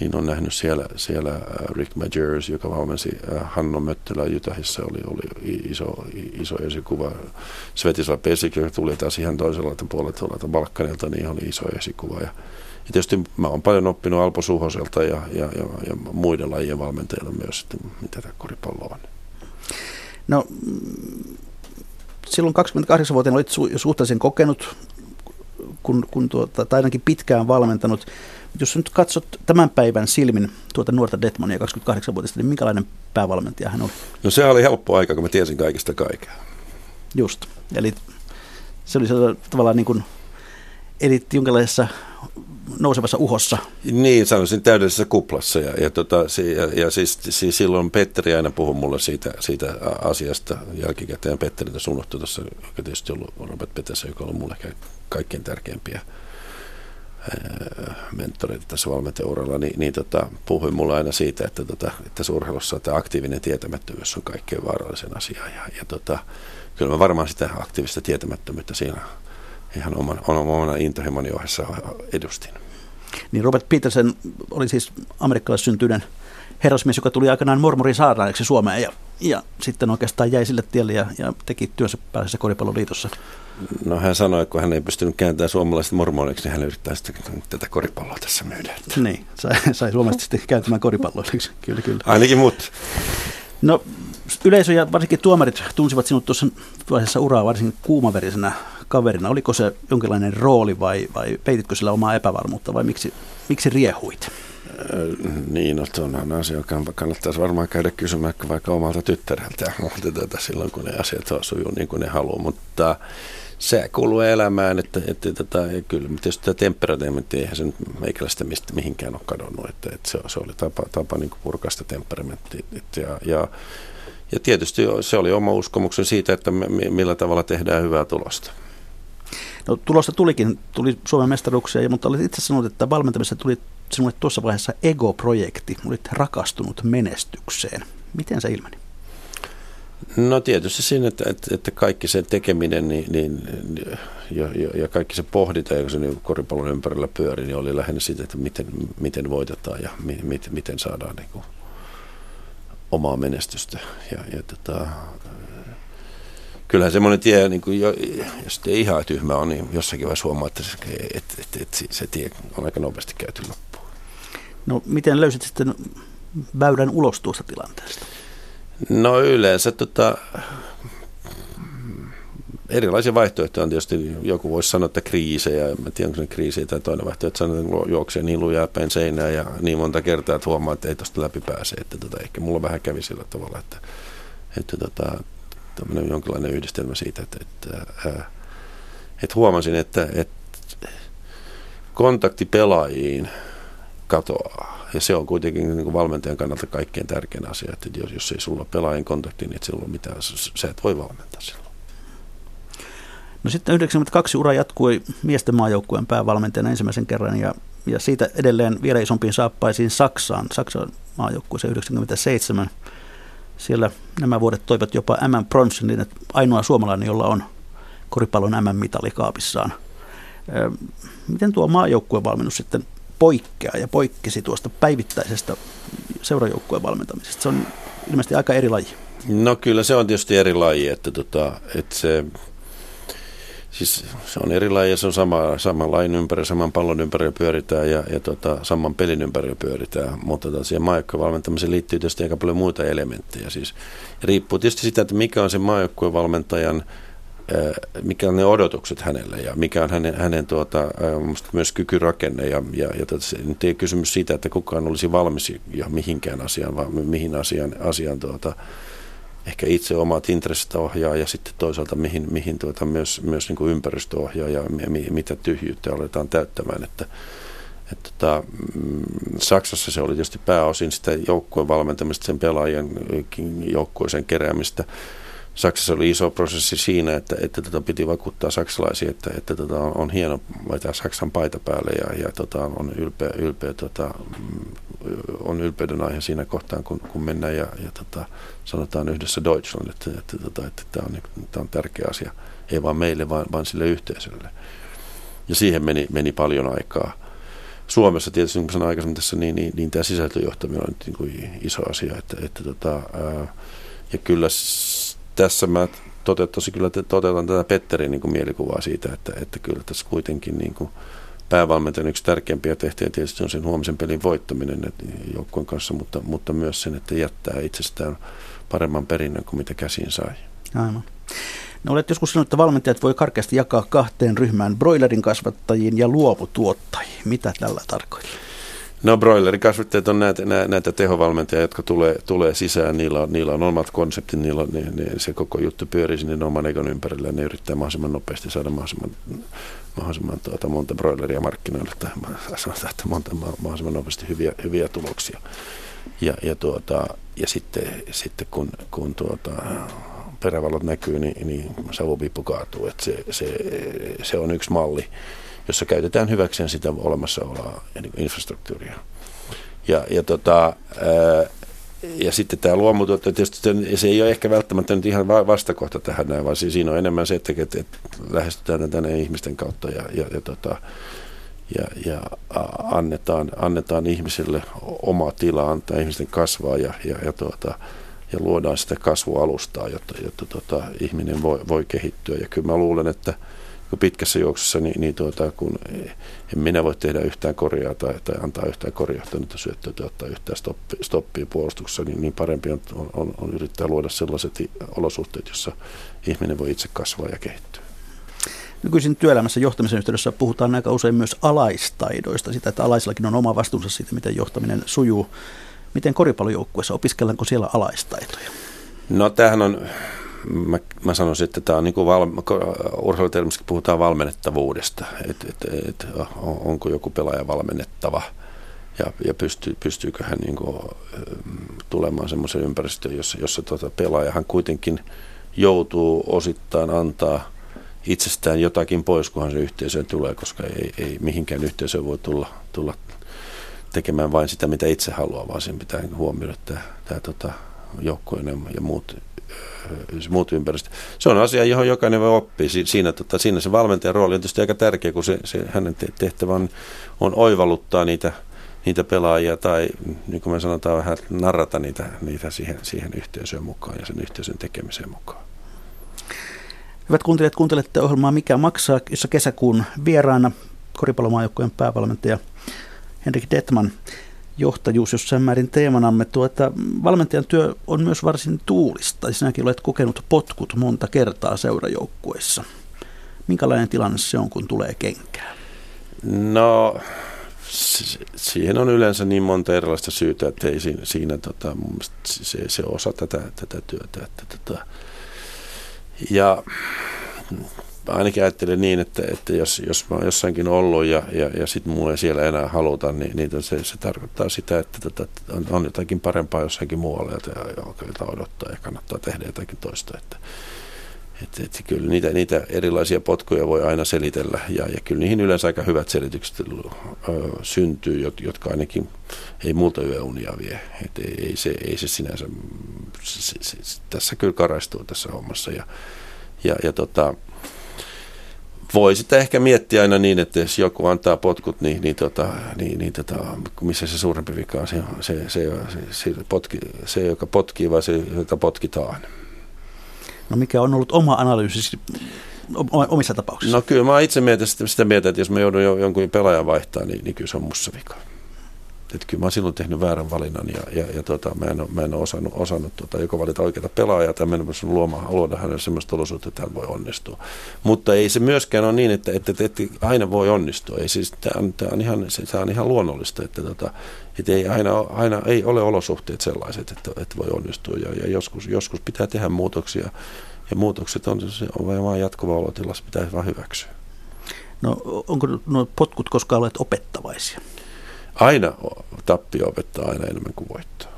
niin on nähnyt siellä, siellä äh, Rick Majors, joka valmensi äh, Hanno Möttölä Jutahissa, oli, oli iso, iso esikuva. Svetislav Pesik, joka tuli taas ihan toisella puolelta tuolta Balkanilta, niin oli iso esikuva. Ja, ja tietysti mä oon paljon oppinut Alpo Suhoselta ja, ja, ja, ja muiden lajien valmentajilta myös, että mitä tämä koripallo on. No silloin 28-vuotiaana olit su- suhteellisen kokenut, kun, kun tuota, tai ainakin pitkään valmentanut. Jos nyt katsot tämän päivän silmin tuota nuorta Detmonia 28-vuotiaista, niin minkälainen päävalmentaja hän oli? No se oli helppo aika, kun mä tiesin kaikista kaikkea. Just. Eli se oli tavallaan niin kuin elit jonkinlaisessa nousevassa uhossa. Niin, sanoisin täydellisessä kuplassa. Ja, ja, tota, ja, ja siis, siis, silloin Petteri aina puhui mulle siitä, siitä asiasta jälkikäteen. Petteri tässä unohtui tuossa, joka tietysti ollut Robert Petässä, joka on ollut mulle kaikkein tärkeimpiä mentoreita tässä valmentajauralla, niin, niin tota, puhuin mulle aina siitä, että, tota, että surheilussa tämä aktiivinen tietämättömyys on kaikkein vaarallisen asia. Ja, ja tota, kyllä mä varmaan sitä aktiivista tietämättömyyttä siinä ihan oman, omana intohimoni ohessa edustin. Niin Robert Peterson oli siis amerikkalaissyntyinen herrasmies, joka tuli aikanaan mormorin saarnaajaksi Suomeen ja, ja sitten oikeastaan jäi sille tielle ja, ja teki työnsä pääsessä koripalloliitossa. No hän sanoi, että kun hän ei pystynyt kääntämään suomalaiset mormoniksi, niin hän yrittää sitten tätä koripalloa tässä myydä. Niin, sai, sai suomalaiset sitten kääntymään koripalloiksi, kyllä kyllä. Ainakin mut. No yleisö ja varsinkin tuomarit tunsivat sinut tuossa vaiheessa uraa varsin kuumaverisenä kaverina. Oliko se jonkinlainen rooli vai, vai peititkö sillä omaa epävarmuutta vai miksi, miksi riehuit? Niin, no on asia, joka kannattaisi varmaan käydä kysymään vaikka omalta tyttäreltä, mutta tätä silloin kun ne asiat sujuu niin kuin ne haluaa. Mutta se kuuluu elämään, että, että, että, ja kyllä tietysti tämä temperamentti, eihän se nyt meikäläistä mistä mihinkään ole kadonnut, että, että se, se oli tapa, tapa niin purkaa sitä temperamenttia. Ja, ja, ja tietysti se oli oma uskomuksen siitä, että millä tavalla tehdään hyvää tulosta. No, tulosta tulikin, tuli Suomen mestaruuksia, mutta olit itse sanonut, että valmentamisessa tuli sinulle tuossa vaiheessa ego-projekti. Olit rakastunut menestykseen. Miten se ilmeni? No tietysti siinä, että, että, että kaikki se tekeminen niin, niin, ja, ja, ja kaikki se pohdinta, joka se niin koripallon ympärillä pyöri, niin oli lähinnä siitä, että miten, miten voitetaan ja mi, mit, miten saadaan niin kuin, omaa menestystä. Ja, ja tota, kyllähän semmoinen tie, niin kuin jo, jos ei ihan tyhmä on, niin jossakin vaiheessa huomaa, että se, että, että, että se tie on aika nopeasti käyty loppuun. No miten löysit sitten väylän ulos tuosta tilanteesta? No yleensä tota, erilaisia vaihtoehtoja on tietysti. Joku voisi sanoa, että kriisejä. Mä tiedän, onko se kriisi tai toinen vaihtoehto, että sanotaan, että juoksee niin lujaa päin seinää ja niin monta kertaa, että huomaa, että ei tuosta läpi pääse. Että tota, ehkä mulla vähän kävi sillä tavalla, että, että tota, tämmöinen jonkinlainen yhdistelmä siitä, että, että, että huomasin, että, että kontakti pelaajiin katoaa. Ja se on kuitenkin niin valmentajan kannalta kaikkein tärkein asia, että jos, jos ei sulla pelaajien kontakti, niin et silloin mitään, sä et voi valmentaa silloin. No sitten 92 ura jatkui miesten maajoukkueen päävalmentajana ensimmäisen kerran ja, ja siitä edelleen vielä isompiin saappaisiin Saksaan, Saksan maajoukkueeseen 97. Siellä nämä vuodet toivat jopa M Bronson, niin että ainoa suomalainen, jolla on koripallon M-mitali kaapissaan. Miten tuo maajoukkueen valmennus sitten poikkeaa ja poikkesi tuosta päivittäisestä seurajoukkueen valmentamisesta? Se on ilmeisesti aika eri laji. No kyllä se on tietysti eri laji, että, tota, että se, siis se on eri laji ja se on sama, saman lain ympäri, saman pallon ympäri pyöritään ja, ja tota, saman pelin ympäri pyöritään, mutta tota, siihen maajoukkueen valmentamiseen liittyy tietysti aika paljon muita elementtejä. Siis, riippuu tietysti sitä, että mikä on se maajoukkueen valmentajan – mikä on ne odotukset hänelle ja mikä on hänen, hänen tuota, myös kykyrakenne. Ja, ja, ja tota, se nyt ei kysymys siitä, että kukaan olisi valmis jo mihinkään asiaan, vaan mihin asiaan, asiaan tuota, ehkä itse omat intressit ohjaa ja sitten toisaalta mihin, mihin tuota, myös, myös niin kuin ympäristö ohjaa ja mi, mitä tyhjyyttä aletaan täyttämään. Että, että tota, mm, Saksassa se oli tietysti pääosin sitä joukkueen valmentamista, sen pelaajien joukkueeseen keräämistä Saksassa oli iso prosessi siinä, että, että tota piti vakuuttaa saksalaisia, että, että tota on, on hieno vetää Saksan paita päälle ja, ja tota on ylpeä, ylpeä tota, mm, on ylpeyden aihe siinä kohtaan, kun, kun mennään ja, ja tota, sanotaan yhdessä Deutschland, että, että, tota, että tämä on, tämä on tärkeä asia, ei vain meille, vaan, vaan sille yhteisölle. Ja siihen meni, meni paljon aikaa. Suomessa tietysti, niin kuin sanoin aikaisemmin tässä, niin, niin, niin tämä sisältöjohtaminen on nyt niin kuin iso asia. Että, että tota, ää, ja kyllä tässä mä toteuttaisin kyllä, toteutan tätä Petterin niin kuin mielikuvaa siitä, että, että kyllä tässä kuitenkin niin kuin päävalmentajan yksi tärkeimpiä tehtäviä tietysti on sen huomisen pelin voittaminen joukkueen kanssa, mutta, mutta myös sen, että jättää itsestään paremman perinnön kuin mitä käsiin sai. Aivan. No olet joskus sanonut, että valmentajat voi karkeasti jakaa kahteen ryhmään, broilerin kasvattajiin ja luovutuottajiin. Mitä tällä tarkoittaa? No broilerikasvattajat on näitä, näitä tehovalmentajia, jotka tulee, tulee sisään. Niillä on, niillä on omat konseptit, niillä on, ne, ne, se koko juttu pyörii sinne oman egon ympärillä. Ne yrittää mahdollisimman nopeasti saada mahdollisimman, mahdollisimman tuota, monta broileria markkinoille tai sanotaan, että monta, mahdollisimman nopeasti hyviä, hyviä tuloksia. Ja, ja, tuota, ja sitten, sitten kun, kun tuota, perävalot näkyy, niin, niin savupiippu kaatuu. Että se, se, se on yksi malli jossa käytetään hyväkseen sitä olemassa olevaa niin infrastruktuuria. Ja, ja, tota, ää, ja sitten tämä luomutuotto, tietysti se ei ole ehkä välttämättä nyt ihan vastakohta tähän näin, vaan siinä on enemmän se, että, että, että lähestytään tänne ihmisten kautta ja, ja, ja, tota, ja, ja annetaan, annetaan ihmisille oma tila, antaa ihmisten kasvaa ja, ja, ja, tuota, ja luodaan sitä kasvualustaa, jotta, jotta tota, ihminen voi, voi kehittyä. Ja kyllä mä luulen, että, pitkässä juoksussa, niin, niin tuota, kun en minä voi tehdä yhtään korjaa tai, tai antaa yhtään korjahtanutta syöttöä tai ottaa yhtään stoppi, stoppia puolustuksessa, niin, niin parempi on, on, on yrittää luoda sellaiset olosuhteet, jossa ihminen voi itse kasvaa ja kehittyä. Nykyisin työelämässä johtamisen yhteydessä puhutaan aika usein myös alaistaidoista, sitä, että alaisillakin on oma vastuunsa siitä, miten johtaminen sujuu. Miten koripallojoukkueessa, opiskellaanko siellä alaistaitoja? No tämähän on mä, mä sanoisin, että tämä on niin kuin puhutaan valmennettavuudesta, että et, et, onko joku pelaaja valmennettava? Ja, ja pystyy, pystyykö hän niin kuin, tulemaan semmoiseen ympäristöön, jossa, jossa tuota pelaajahan kuitenkin joutuu osittain antaa itsestään jotakin pois, kunhan se yhteisöön tulee, koska ei, ei mihinkään yhteisöön voi tulla, tulla tekemään vain sitä, mitä itse haluaa, vaan sen pitää huomioida tämä, tämä tota, joukkueen ja muut, muut ympäristö. Se on asia, johon jokainen voi oppia. Siinä, tota, siinä se valmentajan rooli on tietysti aika tärkeä, kun se, se hänen tehtävä on, on oivalluttaa niitä, niitä pelaajia tai niin kuin me sanotaan vähän narrata niitä, niitä siihen, siihen yhteisöön mukaan ja sen yhteisön tekemiseen mukaan. Hyvät kuuntelijat, kuuntelette ohjelmaa Mikä maksaa, jossa kesäkuun vieraana koripallomaajoukkojen päävalmentaja Henrik Detman johtajuus jossain määrin teemanamme. Tuota, valmentajan työ on myös varsin tuulista. Sinäkin olet kokenut potkut monta kertaa seurajoukkueessa. Minkälainen tilanne se on, kun tulee kenkää? No, siihen on yleensä niin monta erilaista syytä, että ei siinä, siinä tota, se, se osa tätä, tätä työtä. Että, tota, ja ainakin ajattelen niin, että, että jos, jos mä oon jossainkin ollut ja, ja, ja sitten mulla ei siellä enää haluta, niin, niin se, se tarkoittaa sitä, että tota, on, on jotakin parempaa jossakin muualla, jota odottaa ja kannattaa tehdä jotakin toista. Että, että, että kyllä niitä, niitä erilaisia potkuja voi aina selitellä ja, ja kyllä niihin yleensä aika hyvät selitykset ö, syntyy, jotka ainakin ei multa yöunia vie. että ei, ei, se, ei se sinänsä, se, se, se, tässä kyllä karaistuu tässä hommassa ja, ja, ja tota, voi sitä ehkä miettiä aina niin, että jos joku antaa potkut, niin, niin, tota, niin, niin tota, missä se suurempi vika on, se, se, se, se, potki, se joka potkii vai se, joka potkitaan. No mikä on ollut oma analyysi omissa tapauksissa? No kyllä mä itse mietin sitä, sitä mieltä, että jos mä joudun jonkun pelaajan vaihtaa, niin, niin kyllä se on mussa vika. Että kyllä mä oon silloin tehnyt väärän valinnan ja, ja, ja tota, mä en mä en ole osannut, osannut tota, joko valita oikeita pelaajaa tai mä en luomaan, luoda hänelle sellaista olosuutta, että hän voi onnistua. Mutta ei se myöskään ole niin, että, että, että, että aina voi onnistua. Ei, siis, tämä, on, tämä, on ihan, tämä on ihan luonnollista, että, tota, että ei aina, aina ei ole olosuhteet sellaiset, että, että voi onnistua ja, ja joskus, joskus pitää tehdä muutoksia ja muutokset on, se on vain jatkuva olotila, pitää vain hyväksyä. No onko nuo potkut koskaan olleet opettavaisia? Aina tappio opettaa aina enemmän kuin voittoa.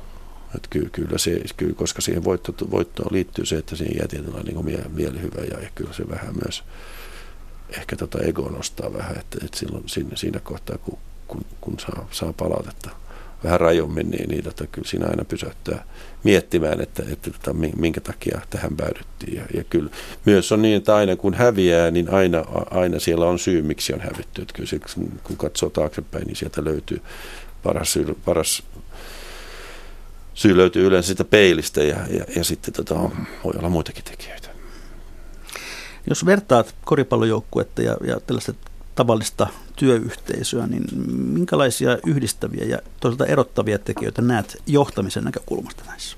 Et kyllä, kyllä, se, kyllä, koska siihen voitto, voittoon liittyy se, että siihen jää tietynlainen niin mie, mielihyvä ja, kyllä se vähän myös ehkä tota ego nostaa vähän, että, että silloin siinä, siinä kohtaa, kun, kun, kun saa, saa palautetta vähän rajummin, niin, niin tota, kyllä siinä aina pysäyttää miettimään, että, että tota, minkä takia tähän päädyttiin. Ja, ja kyllä myös on niin, että aina kun häviää, niin aina, aina siellä on syy, miksi on hävitty. Että kyllä se, kun katsoo taaksepäin, niin sieltä löytyy paras paras syy löytyy yleensä sitä peilistä ja, ja, ja sitten tota, voi olla muitakin tekijöitä. Jos vertaat koripallojoukkuetta ja, ja tällaista tavallista työyhteisöä, niin minkälaisia yhdistäviä ja toisaalta erottavia tekijöitä näet johtamisen näkökulmasta näissä?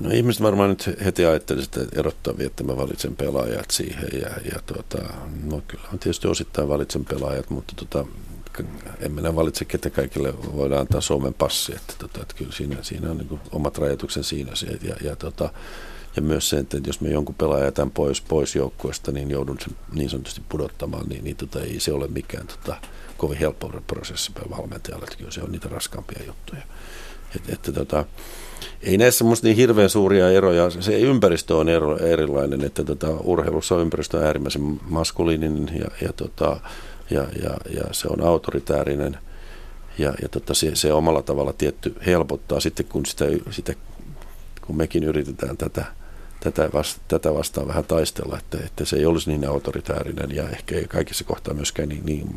No ihmiset varmaan nyt heti ajattelisivat, että erottavia, että mä valitsen pelaajat siihen. Ja, ja tuota, no kyllä on tietysti osittain valitsen pelaajat, mutta tota, en minä valitse, ketä kaikille voidaan antaa Suomen passi. Että, tota, että kyllä siinä, siinä on niin omat rajoituksen siinä. Ja, ja tota, ja myös se, että jos me jonkun pelaajan jätän pois, pois joukkueesta, niin joudun sen niin sanotusti pudottamaan, niin, niin tota, ei se ole mikään tota, kovin helppo prosessi valmentajalle, että kyllä se on niitä raskaampia juttuja. Et, että, tota, ei näissä musta niin hirveän suuria eroja, se ympäristö on ero, erilainen, että tota, urheilussa on ympäristö äärimmäisen maskuliininen ja, ja, tota, ja, ja, ja se on autoritäärinen ja, ja tota, se, se omalla tavalla tietty helpottaa sitten, kun sitä, sitä kun mekin yritetään tätä tätä, vasta, tätä vastaan vähän taistella, että, että se ei olisi niin autoritäärinen ja ehkä ei kaikissa kohtaa myöskään niin, niin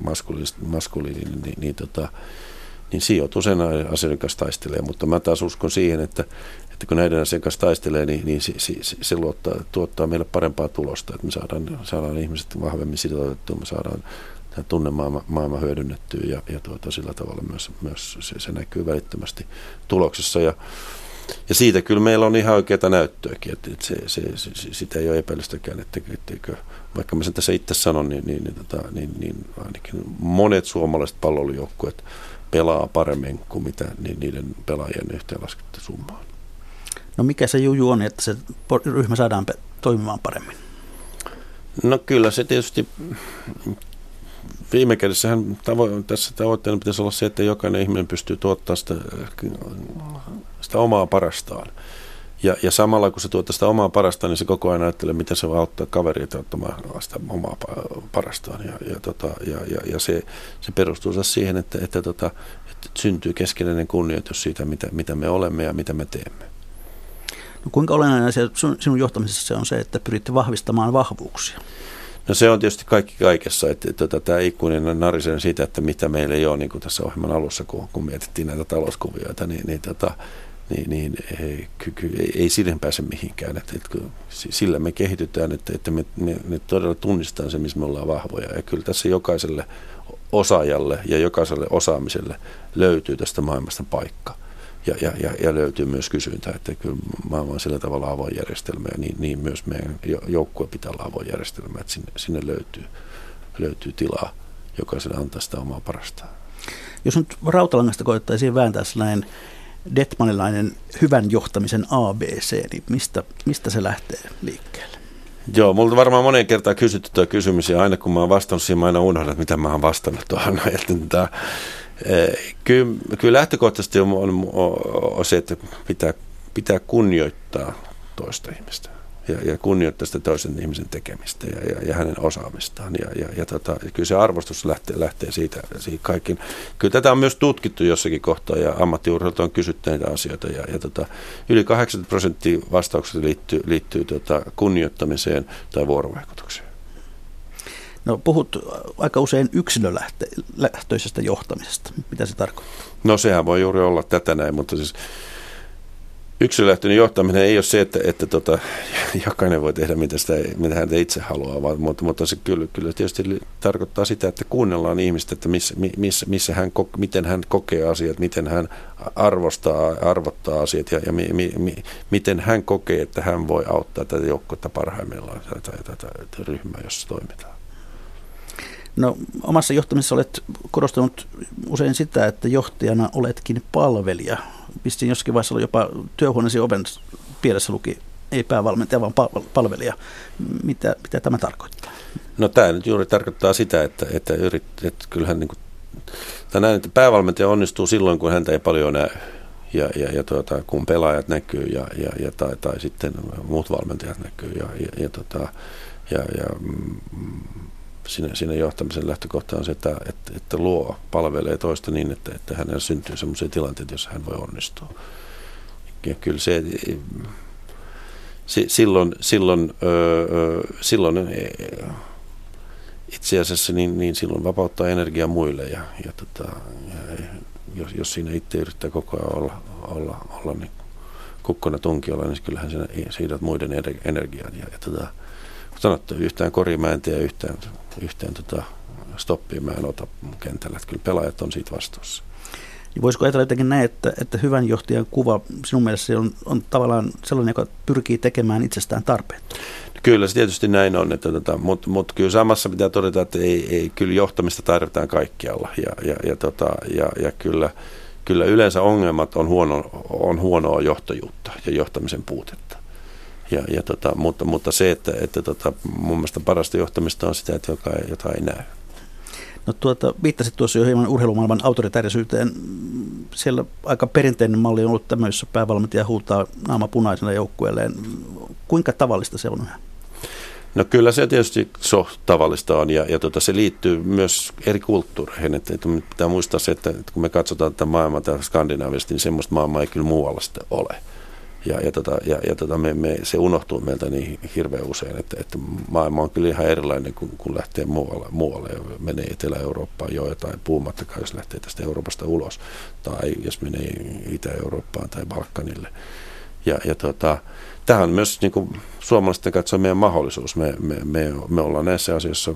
maskuliininen, niin, niin, tota, niin sijoituu sen asioiden kanssa taistelee. Mutta mä taas uskon siihen, että, että kun näiden asioiden kanssa taistelee, niin, niin se, se, se luottaa, tuottaa meille parempaa tulosta, että me saadaan, saadaan ihmiset vahvemmin sitoutettua, me saadaan tämä tunnemaailma maailma hyödynnettyä ja, ja tuota, sillä tavalla myös, myös se, se näkyy välittömästi tuloksessa. Ja, ja siitä kyllä meillä on ihan oikeaa näyttöäkin, että, että se, se, se, sitä ei ole epäilystäkään, että, etteikö, vaikka mä sen tässä itse sanon, niin, niin, niin, tota, niin, niin ainakin monet suomalaiset palloilijoukkueet pelaa paremmin kuin mitä niin niiden pelaajien yhteenlaskettu summa on. No mikä se juju on, että se ryhmä saadaan toimimaan paremmin? No kyllä se tietysti viime kädessähän tavo- tässä tavoitteena pitäisi olla se, että jokainen ihminen pystyy tuottamaan sitä, sitä omaa parastaan. Ja, ja samalla kun se tuottaa sitä omaa parastaan, niin se koko ajan ajattelee, miten se voi auttaa kaveria tuottamaan sitä omaa parastaan. Ja, ja, tota, ja, ja, ja se, se perustuu siihen, että, että, tota, että syntyy keskinäinen kunnioitus siitä, mitä, mitä me olemme ja mitä me teemme. No kuinka olennainen asia sinun johtamisessa on se, että pyritte vahvistamaan vahvuuksia? No se on tietysti kaikki kaikessa, että, että, että tämä ikuinen narisen siitä, että mitä meillä ei ole, niin kuin tässä ohjelman alussa, kun, kun mietittiin näitä talouskuvioita, niin, niin, tota, niin, niin ei, ei, ei sille pääse mihinkään. Että, että sillä me kehitytään, että, että me, me, me todella tunnistetaan se, missä me ollaan vahvoja. Ja kyllä tässä jokaiselle osaajalle ja jokaiselle osaamiselle löytyy tästä maailmasta paikka ja, ja, ja, ja löytyy myös kysyntä, että kyllä maailma on sillä tavalla avoin järjestelmä ja niin, niin myös meidän joukkue pitää olla avoin järjestelmä, että sinne, sinne löytyy, löytyy tilaa jokaiselle antaa sitä omaa parastaan. Jos nyt rautalangasta koettaisiin vääntää sellainen Detmanilainen hyvän johtamisen ABC, niin mistä, mistä se lähtee liikkeelle? Joo, multa varmaan monen kertaa kysytty tuo kysymys ja aina kun mä oon vastannut siihen, mä aina unohdan, että mitä mä oon vastannut tuohon. Että Kyllä, kyllä lähtökohtaisesti on, on, on se, että pitää, pitää kunnioittaa toista ihmistä ja, ja kunnioittaa sitä toisen ihmisen tekemistä ja, ja, ja hänen osaamistaan. Ja, ja, ja, tota, kyllä se arvostus lähtee, lähtee siitä, siitä kaikin. Kyllä tätä on myös tutkittu jossakin kohtaa ja ammattiurheilta on kysytty näitä asioita. Ja, ja tota, yli 80 prosenttia vastauksista liittyy, liittyy tota, kunnioittamiseen tai vuorovaikutukseen. No puhut aika usein yksilölähtöisestä johtamisesta. Mitä se tarkoittaa? No sehän voi juuri olla tätä näin, mutta siis yksilölähtöinen johtaminen ei ole se, että, että tota, jokainen voi tehdä mitä, sitä, mitä hän itse haluaa, vaan, mutta, mutta se kyllä, kyllä tietysti tarkoittaa sitä, että kuunnellaan ihmistä, että missä, missä, missä hän, miten hän kokee asiat, miten hän arvostaa, arvottaa asiat ja, ja mi, mi, mi, miten hän kokee, että hän voi auttaa tätä joukkoa parhaimmillaan tätä, tätä ryhmää, jossa toimitaan. No omassa johtamisessa olet korostanut usein sitä, että johtajana oletkin palvelija. Pistin jossakin vaiheessa jopa työhuoneesi oven pielessä luki ei päävalmentaja, vaan palvelija. Mitä, mitä tämä tarkoittaa? No tämä nyt juuri tarkoittaa sitä, että, että, yrit, että kyllähän niin kuin, tai näin, että päävalmentaja onnistuu silloin, kun häntä ei paljon näy. Ja, ja, ja tuota, kun pelaajat näkyy ja, ja, ja tai, tai sitten muut valmentajat näkyy. Ja, ja, ja, tuota, ja, ja mm, siinä, siinä johtamisen lähtökohta on se, että, että, että luo, palvelee toista niin, että, että hänellä syntyy sellaisia tilanteita, joissa hän voi onnistua. Ja kyllä se, silloin, silloin, silloin itse asiassa niin, niin silloin vapauttaa energiaa muille ja, ja, tota, ja jos, jos siinä itse yrittää koko ajan olla, olla, olla niin kukkona tunkiolla, niin kyllähän siinä siirrät muiden energiaa. Ja, ja tota, sanottu, yhtään koria mä en tee, yhtään, yhtään tota stoppia mä en ota kentällä. Että kyllä pelaajat on siitä vastuussa. Niin voisiko ajatella jotenkin näin, että, että hyvän johtajan kuva sinun mielestä on, on tavallaan sellainen, joka pyrkii tekemään itsestään tarpeet? Kyllä se tietysti näin on, että tota, mutta mut kyllä samassa pitää todeta, että ei, ei, kyllä johtamista tarvitaan kaikkialla ja, ja, ja, tota, ja, ja kyllä, kyllä yleensä ongelmat on, huono, on huonoa johtajuutta ja johtamisen puutetta. Ja, ja tota, mutta, mutta se, että, että tota, mun mielestä parasta johtamista on sitä, että joka, jota ei näy. No tuota, viittasit tuossa jo hieman urheilumaailman autoritäärisyyteen. Siellä aika perinteinen malli on ollut tämä, jossa päävalmentaja huutaa naama punaisena joukkueelleen. Kuinka tavallista se on? No kyllä se tietysti so tavallista on ja, ja tota, se liittyy myös eri kulttuureihin. Että, että pitää muistaa se, että, että kun me katsotaan tätä maailmaa täällä Skandinaavista, niin semmoista maailmaa ei kyllä muualla sitten ole. Ja, ja, tota, ja, ja tota, me, me, se unohtuu meiltä niin hirveän usein, että, että maailma on kyllä ihan erilainen, kun, kun lähtee muualle, muualle ja menee Etelä-Eurooppaan jo jotain, puhumattakaan, jos lähtee tästä Euroopasta ulos, tai jos menee Itä-Eurooppaan tai Balkanille. Ja, ja tota, tähän on myös niin kuin suomalaisten katsoa meidän mahdollisuus. Me, me, me, me ollaan näissä asioissa,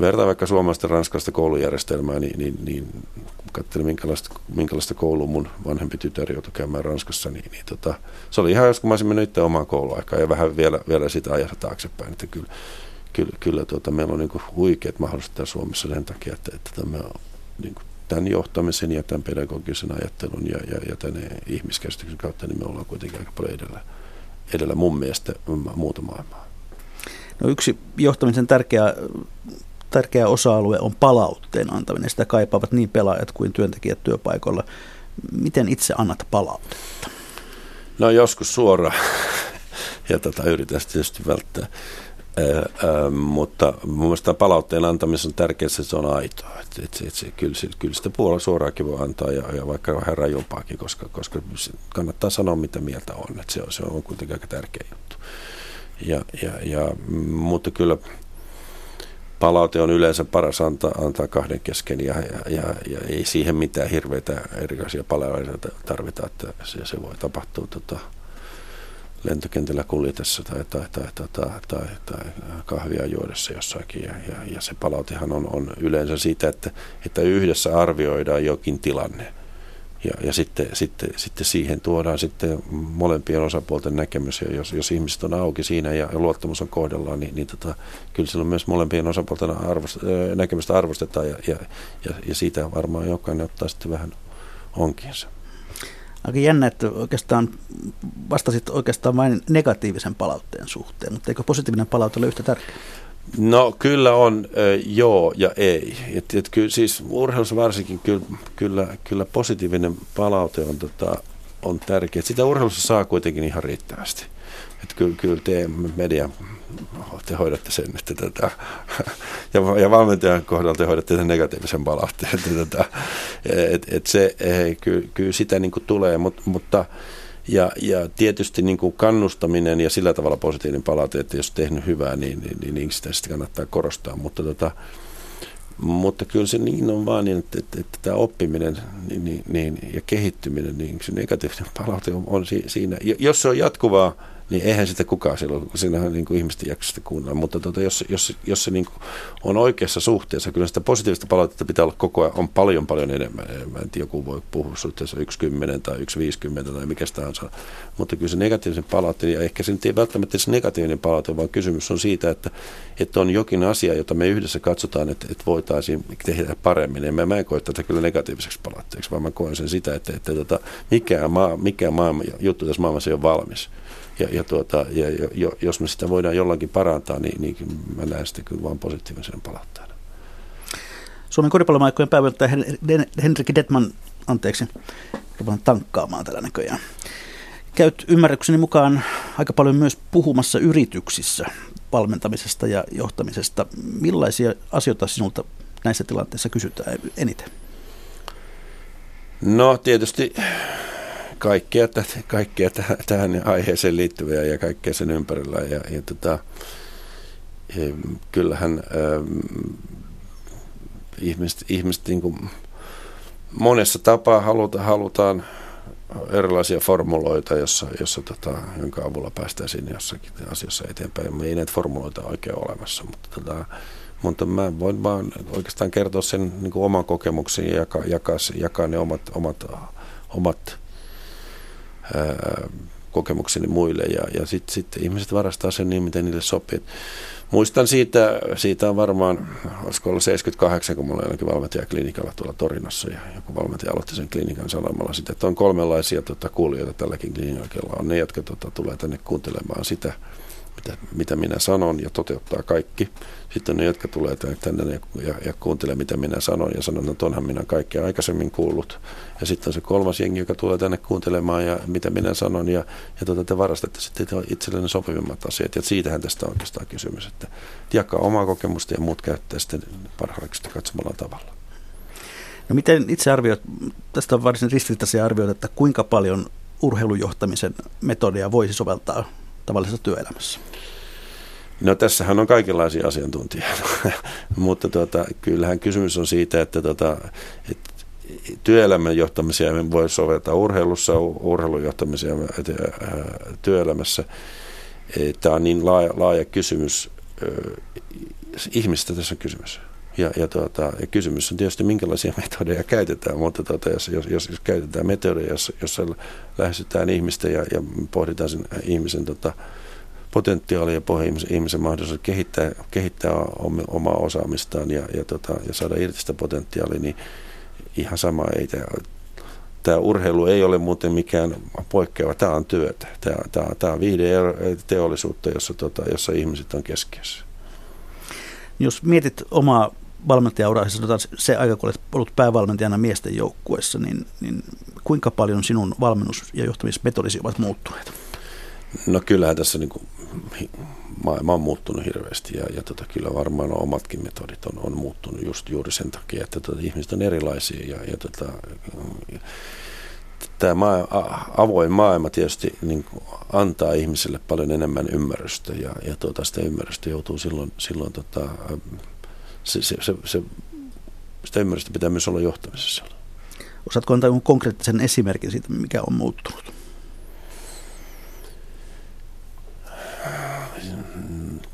vertaan vaikka suomalaista ranskalaista koulujärjestelmää, niin, niin, niin katselin minkälaista, minkälaista koulua mun vanhempi tytär joutui käymään Ranskassa, niin, niin tota, se oli ihan jos kun mä olisin mennyt itse omaan kouluaikaan ja vähän vielä, vielä sitä ajassa taaksepäin, että kyllä, kyllä, kyllä tota, meillä on niin huikeat mahdollisuudet Suomessa sen takia, että, että tämä niin kuin, tämän johtamisen ja tämän pedagogisen ajattelun ja, ja, ja tämän ihmiskäsityksen kautta, niin me ollaan kuitenkin aika paljon edellä, edellä mun mielestä muuta maailmaa. No yksi johtamisen tärkeä, tärkeä osa-alue on palautteen antaminen. Sitä kaipaavat niin pelaajat kuin työntekijät työpaikoilla. Miten itse annat palautetta? No joskus suoraan ja tätä yritän tietysti välttää. Mutta mun mielestä palautteen antamisessa on tärkeää, että se on aitoa. Et, et, et, et, kyllä, kyllä sitä puolella suoraakin voi antaa ja, ja vaikka vähän rajumpaakin, koska, koska kannattaa sanoa, mitä mieltä on. Et se, on se on kuitenkin aika tärkeä juttu. Ja, ja, ja, mutta kyllä palaute on yleensä paras antaa, antaa kahden kesken ja, ja, ja, ja ei siihen mitään hirveitä erilaisia palautteita tarvita, että se, se voi tapahtua tota, lentokentällä kuljetessa tai, tai, tai, tai, tai, tai, tai kahvia juodessa jossakin. Ja, ja, ja se palautehan on, on yleensä siitä, että, että yhdessä arvioidaan jokin tilanne. Ja, ja sitten, sitten, sitten siihen tuodaan sitten molempien osapuolten näkemys. Ja jos, jos ihmiset on auki siinä ja, luottamus on kohdallaan, niin, niin tota, kyllä silloin myös molempien osapuolten arvost, näkemystä arvostetaan. Ja, ja, ja, ja siitä varmaan jokainen ottaa sitten vähän onkinsa. Aika jännä, että oikeastaan vastasit oikeastaan vain negatiivisen palautteen suhteen, mutta eikö positiivinen palaute ole yhtä tärkeä? No kyllä on äh, joo ja ei. Et, et kyllä, siis urheilussa varsinkin kyllä, kyllä, kyllä positiivinen palaute on, tota, on tärkeä. Sitä urheilussa saa kuitenkin ihan riittävästi. Et kyllä, kyllä te media, te hoidatte sen, että tätä, ja, ja valmentajan kohdalla te hoidatte sen negatiivisen palautteen. Että tätä, et, et se, kyllä, kyllä sitä niin kuin tulee, mutta, mutta ja, ja tietysti niin kuin kannustaminen ja sillä tavalla positiivinen palaute, että jos tehnyt hyvää, niin, niin, niin, niin sitä sitten kannattaa korostaa. Mutta, tota, mutta kyllä se niin on vaan niin, että, että, että tämä oppiminen niin, niin, niin, ja kehittyminen, niin se negatiivinen palaute on, on siinä. Jos se on jatkuvaa, niin eihän sitä kukaan silloin, siinähän niin kuin ihmisten jaksa sitä kuunnella, mutta tuota, jos, jos, jos se niin kuin on oikeassa suhteessa, kyllä sitä positiivista palautetta pitää olla koko ajan, on paljon paljon enemmän. Mä en tiedä, joku voi puhua suhteessa 1,10 tai 1,50 tai mikä tahansa, mutta kyllä se negatiivisen palaute, ja ehkä se ei välttämättä se negatiivinen palaute, vaan kysymys on siitä, että, että on jokin asia, jota me yhdessä katsotaan, että, että voitaisiin tehdä paremmin. En mä, en koe tätä kyllä negatiiviseksi palautteeksi, vaan mä koen sen sitä, että, että, että tota, mikään, maa, mikään maailma, juttu tässä maailmassa ei ole valmis. Ja, ja, tuota, ja, ja jos me sitä voidaan jollakin parantaa, niin, niin mä näen sitä kyllä vain positiivisen palautteena. Suomen koripallomaikkojen päivältä Henrik Detman, anteeksi, rupean tankkaamaan tällä näköjään. Käyt ymmärrykseni mukaan aika paljon myös puhumassa yrityksissä valmentamisesta ja johtamisesta. Millaisia asioita sinulta näissä tilanteissa kysytään eniten? No tietysti kaikkea, kaikkea tähän aiheeseen liittyviä ja kaikkea sen ympärillä. Ja, ja tota, kyllähän ähm, ihmiset, ihmiset niin kuin monessa tapaa haluta, halutaan erilaisia formuloita, jossa, jossa tota, jonka avulla päästäisiin jossakin asiassa eteenpäin. Me ei näitä formuloita oikein olemassa, mutta, tota, mutta mä voin vaan oikeastaan kertoa sen niin kuin oman kokemuksen ja jakaa, jakaa, jakaa ne omat, omat, omat kokemukseni muille ja, ja sitten sit ihmiset varastaa sen niin, miten niille sopii. Muistan siitä, siitä on varmaan, olisiko ollut 78, kun mulla oli jollakin valmentajaklinikalla tuolla Torinossa ja joku valmentaja aloitti sen klinikan sanomalla sitä, että on kolmenlaisia tota, kuulijoita tälläkin klinikalla. On ne, jotka tota, tulee tänne kuuntelemaan sitä, mitä, mitä minä sanon ja toteuttaa kaikki. Sitten ne, jotka tulee tänne ja, ja, kuuntelee, mitä minä sanon ja sanon, että onhan minä kaikkea aikaisemmin kuullut. Ja sitten on se kolmas jengi, joka tulee tänne kuuntelemaan ja mitä minä sanon ja, ja tuota, te varastatte sitten itsellenne sopivimmat asiat. Ja siitähän tästä on oikeastaan kysymys, että jakaa omaa kokemusta ja muut käyttää sitten parhaaksi katsomalla tavalla. No miten itse arvioit, tästä on varsin ristiriitaisia arvioita, että kuinka paljon urheilujohtamisen metodia voisi soveltaa tavallisessa työelämässä? No tässähän on kaikenlaisia asiantuntijoita, mutta tuota, kyllähän kysymys on siitä, että, tuota, että työelämän johtamisia voi soveltaa urheilussa, urheilujohtamisia työelämässä. Tämä on niin laaja, laaja kysymys. Ihmistä tässä on kysymys. Ja, ja, tuota, ja kysymys on tietysti, minkälaisia metodeja käytetään, mutta tuota, jos, jos, jos, jos käytetään metodeja, jossa, jossa lähestytään ihmistä ja, ja pohditaan sen ihmisen tota, potentiaalia ja pohja ihmisen, mahdollisuus kehittää, kehittää omaa osaamistaan ja, ja, tota, ja saada irti sitä potentiaalia, niin ihan sama. Ei tämä, tämä urheilu ei ole muuten mikään poikkeava, tämä on työtä. Tämä, tämä, tämä on teollisuutta, jossa, tota, jossa ihmiset on keskiössä. Jos mietit omaa valmentajauraa, sanotaan se aika, kun olet ollut päävalmentajana miesten joukkueessa, niin, niin kuinka paljon sinun valmennus- ja johtamismetodisi ovat muuttuneet? No kyllähän tässä niin kuin, maailma on muuttunut hirveästi ja, ja tota, kyllä varmaan omatkin metodit on, on muuttunut just juuri sen takia, että tota, ihmiset on erilaisia ja, ja tota, tämä avoin maailma tietysti niin antaa ihmiselle paljon enemmän ymmärrystä ja, ja tuota, sitä ymmärrystä joutuu silloin, silloin tota, se, se, se, se, sitä ymmärrystä pitää myös olla johtamisessa. Osaatko antaa konkreettisen esimerkin siitä, mikä on muuttunut?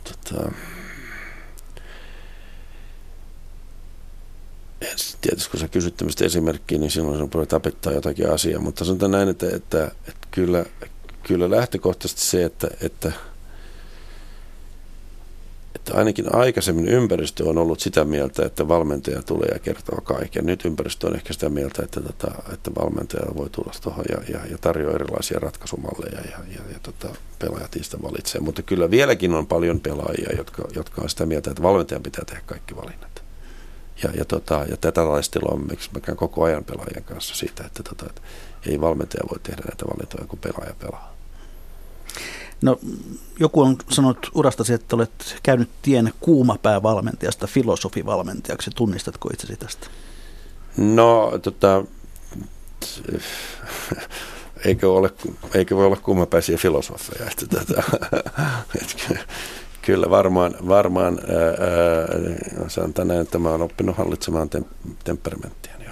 Tota, tietysti kun sä kysyt tämmöistä esimerkkiä, niin silloin se voi tapettaa jotakin asiaa, mutta sanotaan näin, että, että, että kyllä, kyllä lähtökohtaisesti se, että, että – että ainakin aikaisemmin ympäristö on ollut sitä mieltä, että valmentaja tulee ja kertoo kaiken. Nyt ympäristö on ehkä sitä mieltä, että, tota, että valmentaja voi tulla tuohon ja, ja, ja tarjoaa erilaisia ratkaisumalleja ja, ja, ja tota, pelaajat niistä valitsee. Mutta kyllä vieläkin on paljon pelaajia, jotka, jotka on sitä mieltä, että valmentajan pitää tehdä kaikki valinnat. Ja, ja, tota, ja tätä taistelua on mekään koko ajan pelaajien kanssa siitä, että, tota, että ei valmentaja voi tehdä näitä valintoja, kun pelaaja pelaa. No, joku on sanonut urastasi, että olet käynyt tien kuumapäävalmentajasta filosofivalmentajaksi. Tunnistatko itsesi tästä? No, tota, eikö, ole, eikö voi olla kuumapäisiä filosofeja. Että, tota, kyllä varmaan, varmaan ää, sanotaan että mä oppinut hallitsemaan tem, temperamenttia. Ja,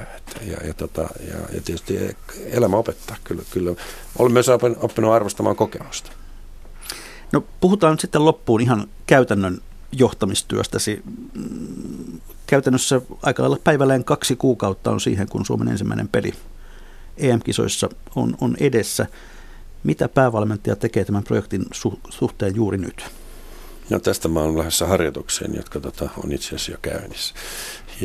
ja, ja, tota, ja, ja tietysti elämä opettaa. Kyllä, kyllä. Olen myös oppinut arvostamaan kokemusta. No puhutaan nyt sitten loppuun ihan käytännön johtamistyöstäsi. Mm, käytännössä aika lailla päivälleen kaksi kuukautta on siihen, kun Suomen ensimmäinen peli EM-kisoissa on, on edessä. Mitä päävalmentaja tekee tämän projektin su- suhteen juuri nyt? No tästä mä olen lähdössä harjoitukseen, jotka tota, on itse asiassa jo käynnissä.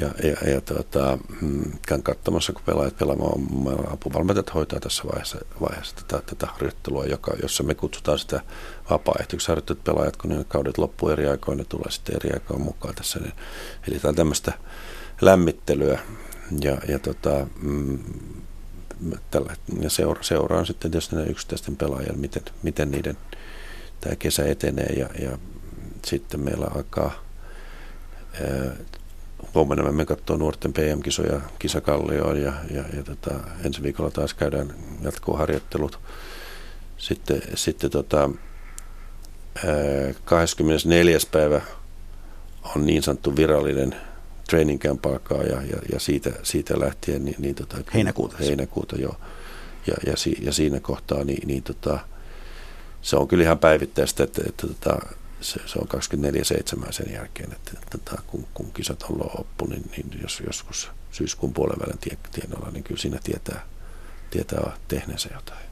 Ja, ja, ja tota, mm, käyn katsomassa, kun pelaajat pelaamaan, apuvalmentajat hoitaa tässä vaiheessa, vaiheessa tätä, tätä harjoittelua, joka, jossa me kutsutaan sitä vapaaehtoiksi harjoittelut pelaajat, kun ne kaudet loppuu eri aikoina, ne tulee sitten eri aikaan mukaan tässä. Niin, eli tämä on tämmöistä lämmittelyä ja, ja, tota, mm, tällä, ja seura, seuraan sitten tietysti ne yksittäisten pelaajien, miten, miten niiden tämä kesä etenee ja, ja sitten meillä alkaa huomenna me katsoa nuorten PM-kisoja kisakallioon ja, ja, ja tota, ensi viikolla taas käydään jatkoharjoittelut. Sitten, sitten tota, 24. päivä on niin sanottu virallinen training camp alkaa ja, ja, ja siitä, siitä lähtien niin, niin tota, heinäkuuta. heinäkuuta jo. Ja, ja, si, ja siinä kohtaa niin, niin tota, se on kyllä ihan päivittäistä, että, että, että tota, se, se on 24-7 sen jälkeen, että, että, kun, kun kisat on loppu, niin, niin jos joskus syyskuun puolen välin tienoilla, niin kyllä siinä tietää, tietää tehneensä jotain.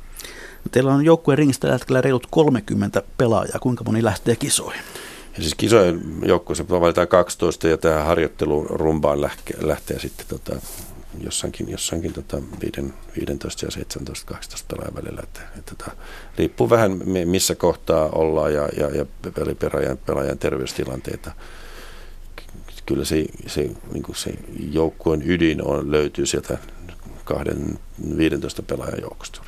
Teillä on joukkueen ringistä tällä hetkellä reilut 30 pelaajaa. Kuinka moni lähtee kisoihin? Ja siis kisojen joukkueessa valitaan 12 ja tämä harjoittelu rumbaan lähtee, lähtee sitten tota, jossakin, jossakin tota 15 ja 17, 18 pelaajan välillä. Että, että, että, riippuu vähän missä kohtaa ollaan ja, ja, ja pelaajan, pelaajan terveystilanteita. Kyllä se, se, niin se joukkueen ydin on, löytyy sieltä kahden 15 pelaajan joukosta.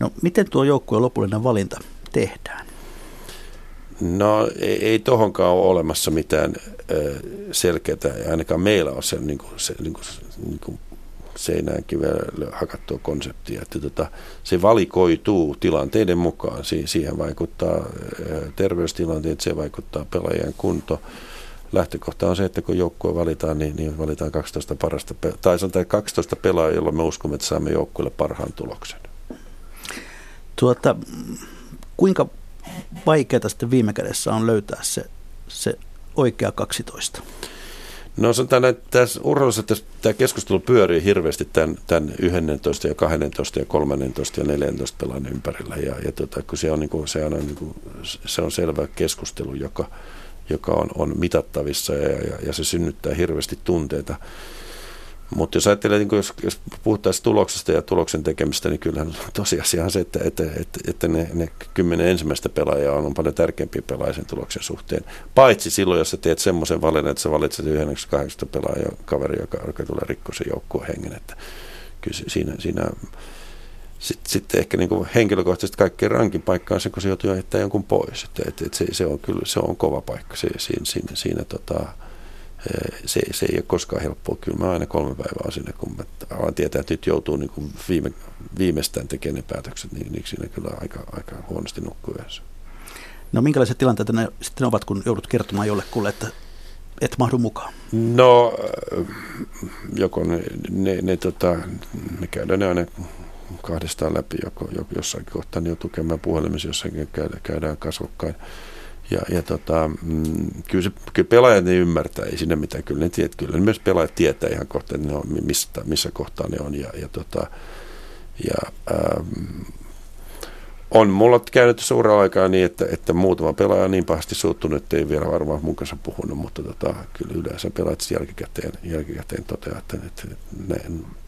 No miten tuo joukkueen lopullinen valinta tehdään? No ei, ei tohonkaan ole olemassa mitään selkeää, ainakaan meillä on se, niin kuin, se niin kuin, niin kuin seinään kivellä hakattua konseptia, että tota, se valikoituu tilanteiden mukaan. Si- siihen vaikuttaa terveystilanteet, se vaikuttaa pelaajien kunto. Lähtökohta on se, että kun joukkue valitaan, niin, niin valitaan 12 parasta, tai sanotaan 12 pelaajaa, jolla me uskomme, että saamme joukkueelle parhaan tuloksen. Tuota, kuinka vaikeaa sitten viime kädessä on löytää se, se oikea 12? No sanotaan, että tässä urheilussa tässä, tämä keskustelu pyörii hirveästi tämän, tämän 11 ja 12 ja 13 ja 14 pelaan ympärillä. Ja, ja tota, kun se on, niin kuin, se on, niin kuin, se on selvä keskustelu, joka, joka on, on mitattavissa ja, ja, ja se synnyttää hirveästi tunteita. Mutta jos ajattelee, niin jos, jos puhuttaisiin tuloksesta ja tuloksen tekemistä, niin kyllähän tosiasia on se, että, että, että, että ne, ne kymmenen ensimmäistä pelaajaa on paljon tärkeämpiä pelaajia sen tuloksen suhteen. Paitsi silloin, jos sä teet semmoisen valinnan, että sä valitset yhden kahdesta pelaajaa kaveri, joka, joka tulee rikkoa sen joukkueen hengen. Että kyllä siinä, siinä sitten, sitten ehkä niin henkilökohtaisesti kaikkein rankin paikka on se, kun se joutuu jättää jonkun pois. Että, että, että se, se, on kyllä se on kova paikka. Se, siinä, siinä, siinä tota, se, se ei ole koskaan helppoa. Kyllä mä aina kolme päivää on sinne, kun mä alan tietää, että nyt joutuu niin kuin viime, viimeistään tekemään ne päätökset, niin, niin siinä kyllä aika, aika huonosti nukkuu yhdessä. No minkälaiset tilanteet ne sitten ovat, kun joudut kertomaan jollekulle, että et mahdu mukaan? No, joko ne, ne, ne, tota, ne käydään ne aina kahdestaan läpi, joko, jossain kohtaa niin joutuu käymään puhelimessa, jossain käydään, käydään kasvokkain. Ja, ja tota, mm, kyllä, se, kyllä pelaajat ne ymmärtää, ei sinne mitään. Kyllä ne, tiedät, kyllä ne myös pelaajat tietää ihan kohta, ne on, mistä, missä kohtaa ne on. Ja, ja, tota, ja ähm, on mulla käynyt suurella aikaa niin, että, että muutama pelaaja on niin pahasti suuttunut, että ei vielä varmaan mun kanssa puhunut, mutta tota, kyllä yleensä pelaajat jälkikäteen, jälkikäteen toteaa, että, että,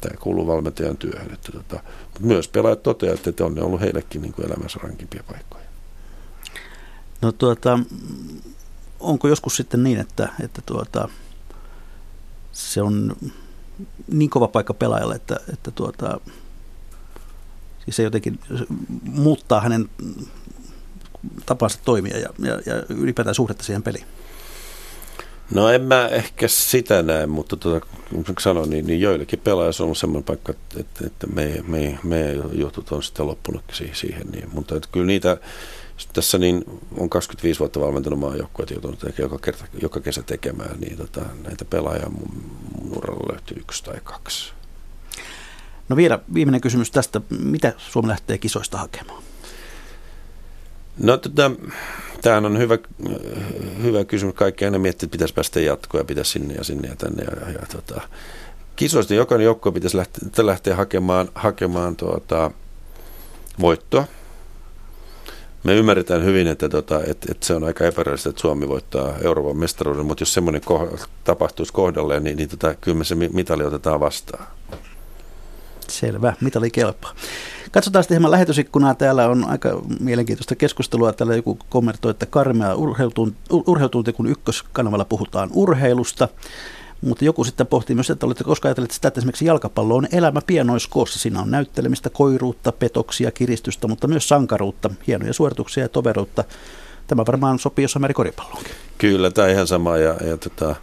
tämä kuuluu valmentajan työhön. Että, tota, mutta myös pelaajat toteavat, että on ne ollut heillekin niin kuin elämässä rankimpia paikkoja. No tuota, onko joskus sitten niin, että, että tuota, se on niin kova paikka pelaajalle, että, että tuota, siis se jotenkin muuttaa hänen tapansa toimia ja, ja, ja ylipäätään suhdetta siihen peliin? No en mä ehkä sitä näe, mutta tuota, kun sanoin, niin, niin joillekin pelaajissa on ollut semmoinen paikka, että, että me, me, me jutut on sitten loppunut siihen. Niin, mutta että kyllä niitä, tässä niin on 25 vuotta valmentanut maajoukkueet joutunut joka, kerta, joka kesä tekemään, niin tota, näitä pelaajia mun, mun uralla löytyy yksi tai kaksi. No vielä viimeinen kysymys tästä. Mitä Suomi lähtee kisoista hakemaan? No tota, tämähän on hyvä, hyvä kysymys. Kaikki aina miettii, että pitäisi päästä jatkoon ja pitäisi sinne ja sinne ja tänne. Ja, ja, tota, kisoista jokainen joukkue pitäisi lähteä, lähteä hakemaan, hakemaan tuota, voittoa. Me ymmärretään hyvin, että, tota, että, että se on aika epärealistista, että Suomi voittaa Euroopan mestaruuden, mutta jos semmoinen koh- tapahtuisi kohdalleen, niin, niin tota, kyllä me se mitali otetaan vastaan. Selvä, mitali kelpaa. Katsotaan sitten hieman lähetysikkunaa. Täällä on aika mielenkiintoista keskustelua. Täällä joku kommentoi, että karmea urheilutunti, kun ykköskanavalla puhutaan urheilusta. Mutta joku sitten pohtii myös, että olette koskaan ajatelleet sitä, että esimerkiksi jalkapallo on elämä pienoiskoossa. Siinä on näyttelemistä, koiruutta, petoksia, kiristystä, mutta myös sankaruutta, hienoja suorituksia ja toveruutta. Tämä varmaan sopii jossain määrin koripalloonkin. Kyllä, tämä ihan sama. Ja, ja, tota,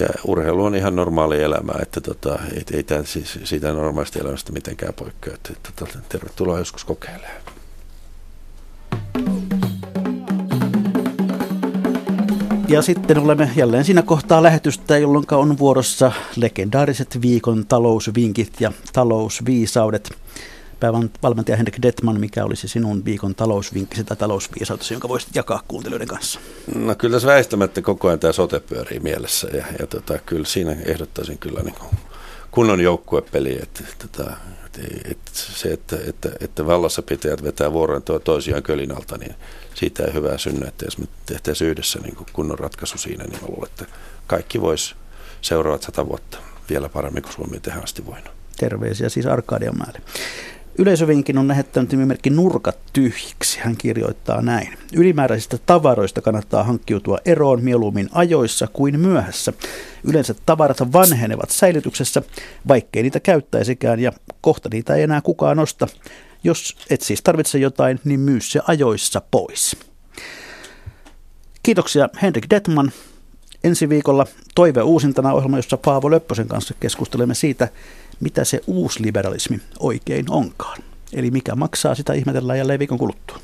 ja urheilu on ihan normaali elämä, että tota, ei, ei tämä siis siitä normaalista elämästä mitenkään poikkea. Että, että, tota, tervetuloa joskus kokeilemaan. Ja sitten olemme jälleen siinä kohtaa lähetystä, jolloin on vuorossa legendaariset viikon talousvinkit ja talousviisaudet. Päivän valmentaja Henrik Detman, mikä olisi sinun viikon talousvinkki tai talousviisautesi, jonka voisit jakaa kuuntelijoiden kanssa? No kyllä tässä väistämättä koko ajan tämä sote pyörii mielessä ja, ja tota, kyllä siinä ehdottaisin kyllä niin kuin kunnon joukkuepeli, että, että, että, että se, että, että, että vallassa pitäjät vetää vuoron toisiaan kölin alta, niin siitä ei hyvää synny, että jos me tehtäisiin yhdessä niin kuin kunnon ratkaisu siinä, niin mä luulen, että kaikki vois seuraavat sata vuotta vielä paremmin kuin Suomi tehdään asti voinut. Terveisiä siis Arkadianmäelle. Yleisövinkin on lähettänyt nimimerkki Nurkat tyhjiksi. Hän kirjoittaa näin. Ylimääräisistä tavaroista kannattaa hankkiutua eroon mieluummin ajoissa kuin myöhässä. Yleensä tavarat vanhenevat säilytyksessä, vaikkei niitä käyttäisikään ja kohta niitä ei enää kukaan osta. Jos et siis tarvitse jotain, niin myy se ajoissa pois. Kiitoksia Henrik Detman. Ensi viikolla Toive uusintana ohjelma, jossa Paavo Löppösen kanssa keskustelemme siitä, mitä se uusliberalismi oikein onkaan. Eli mikä maksaa, sitä ihmetellään jälleen viikon kuluttua.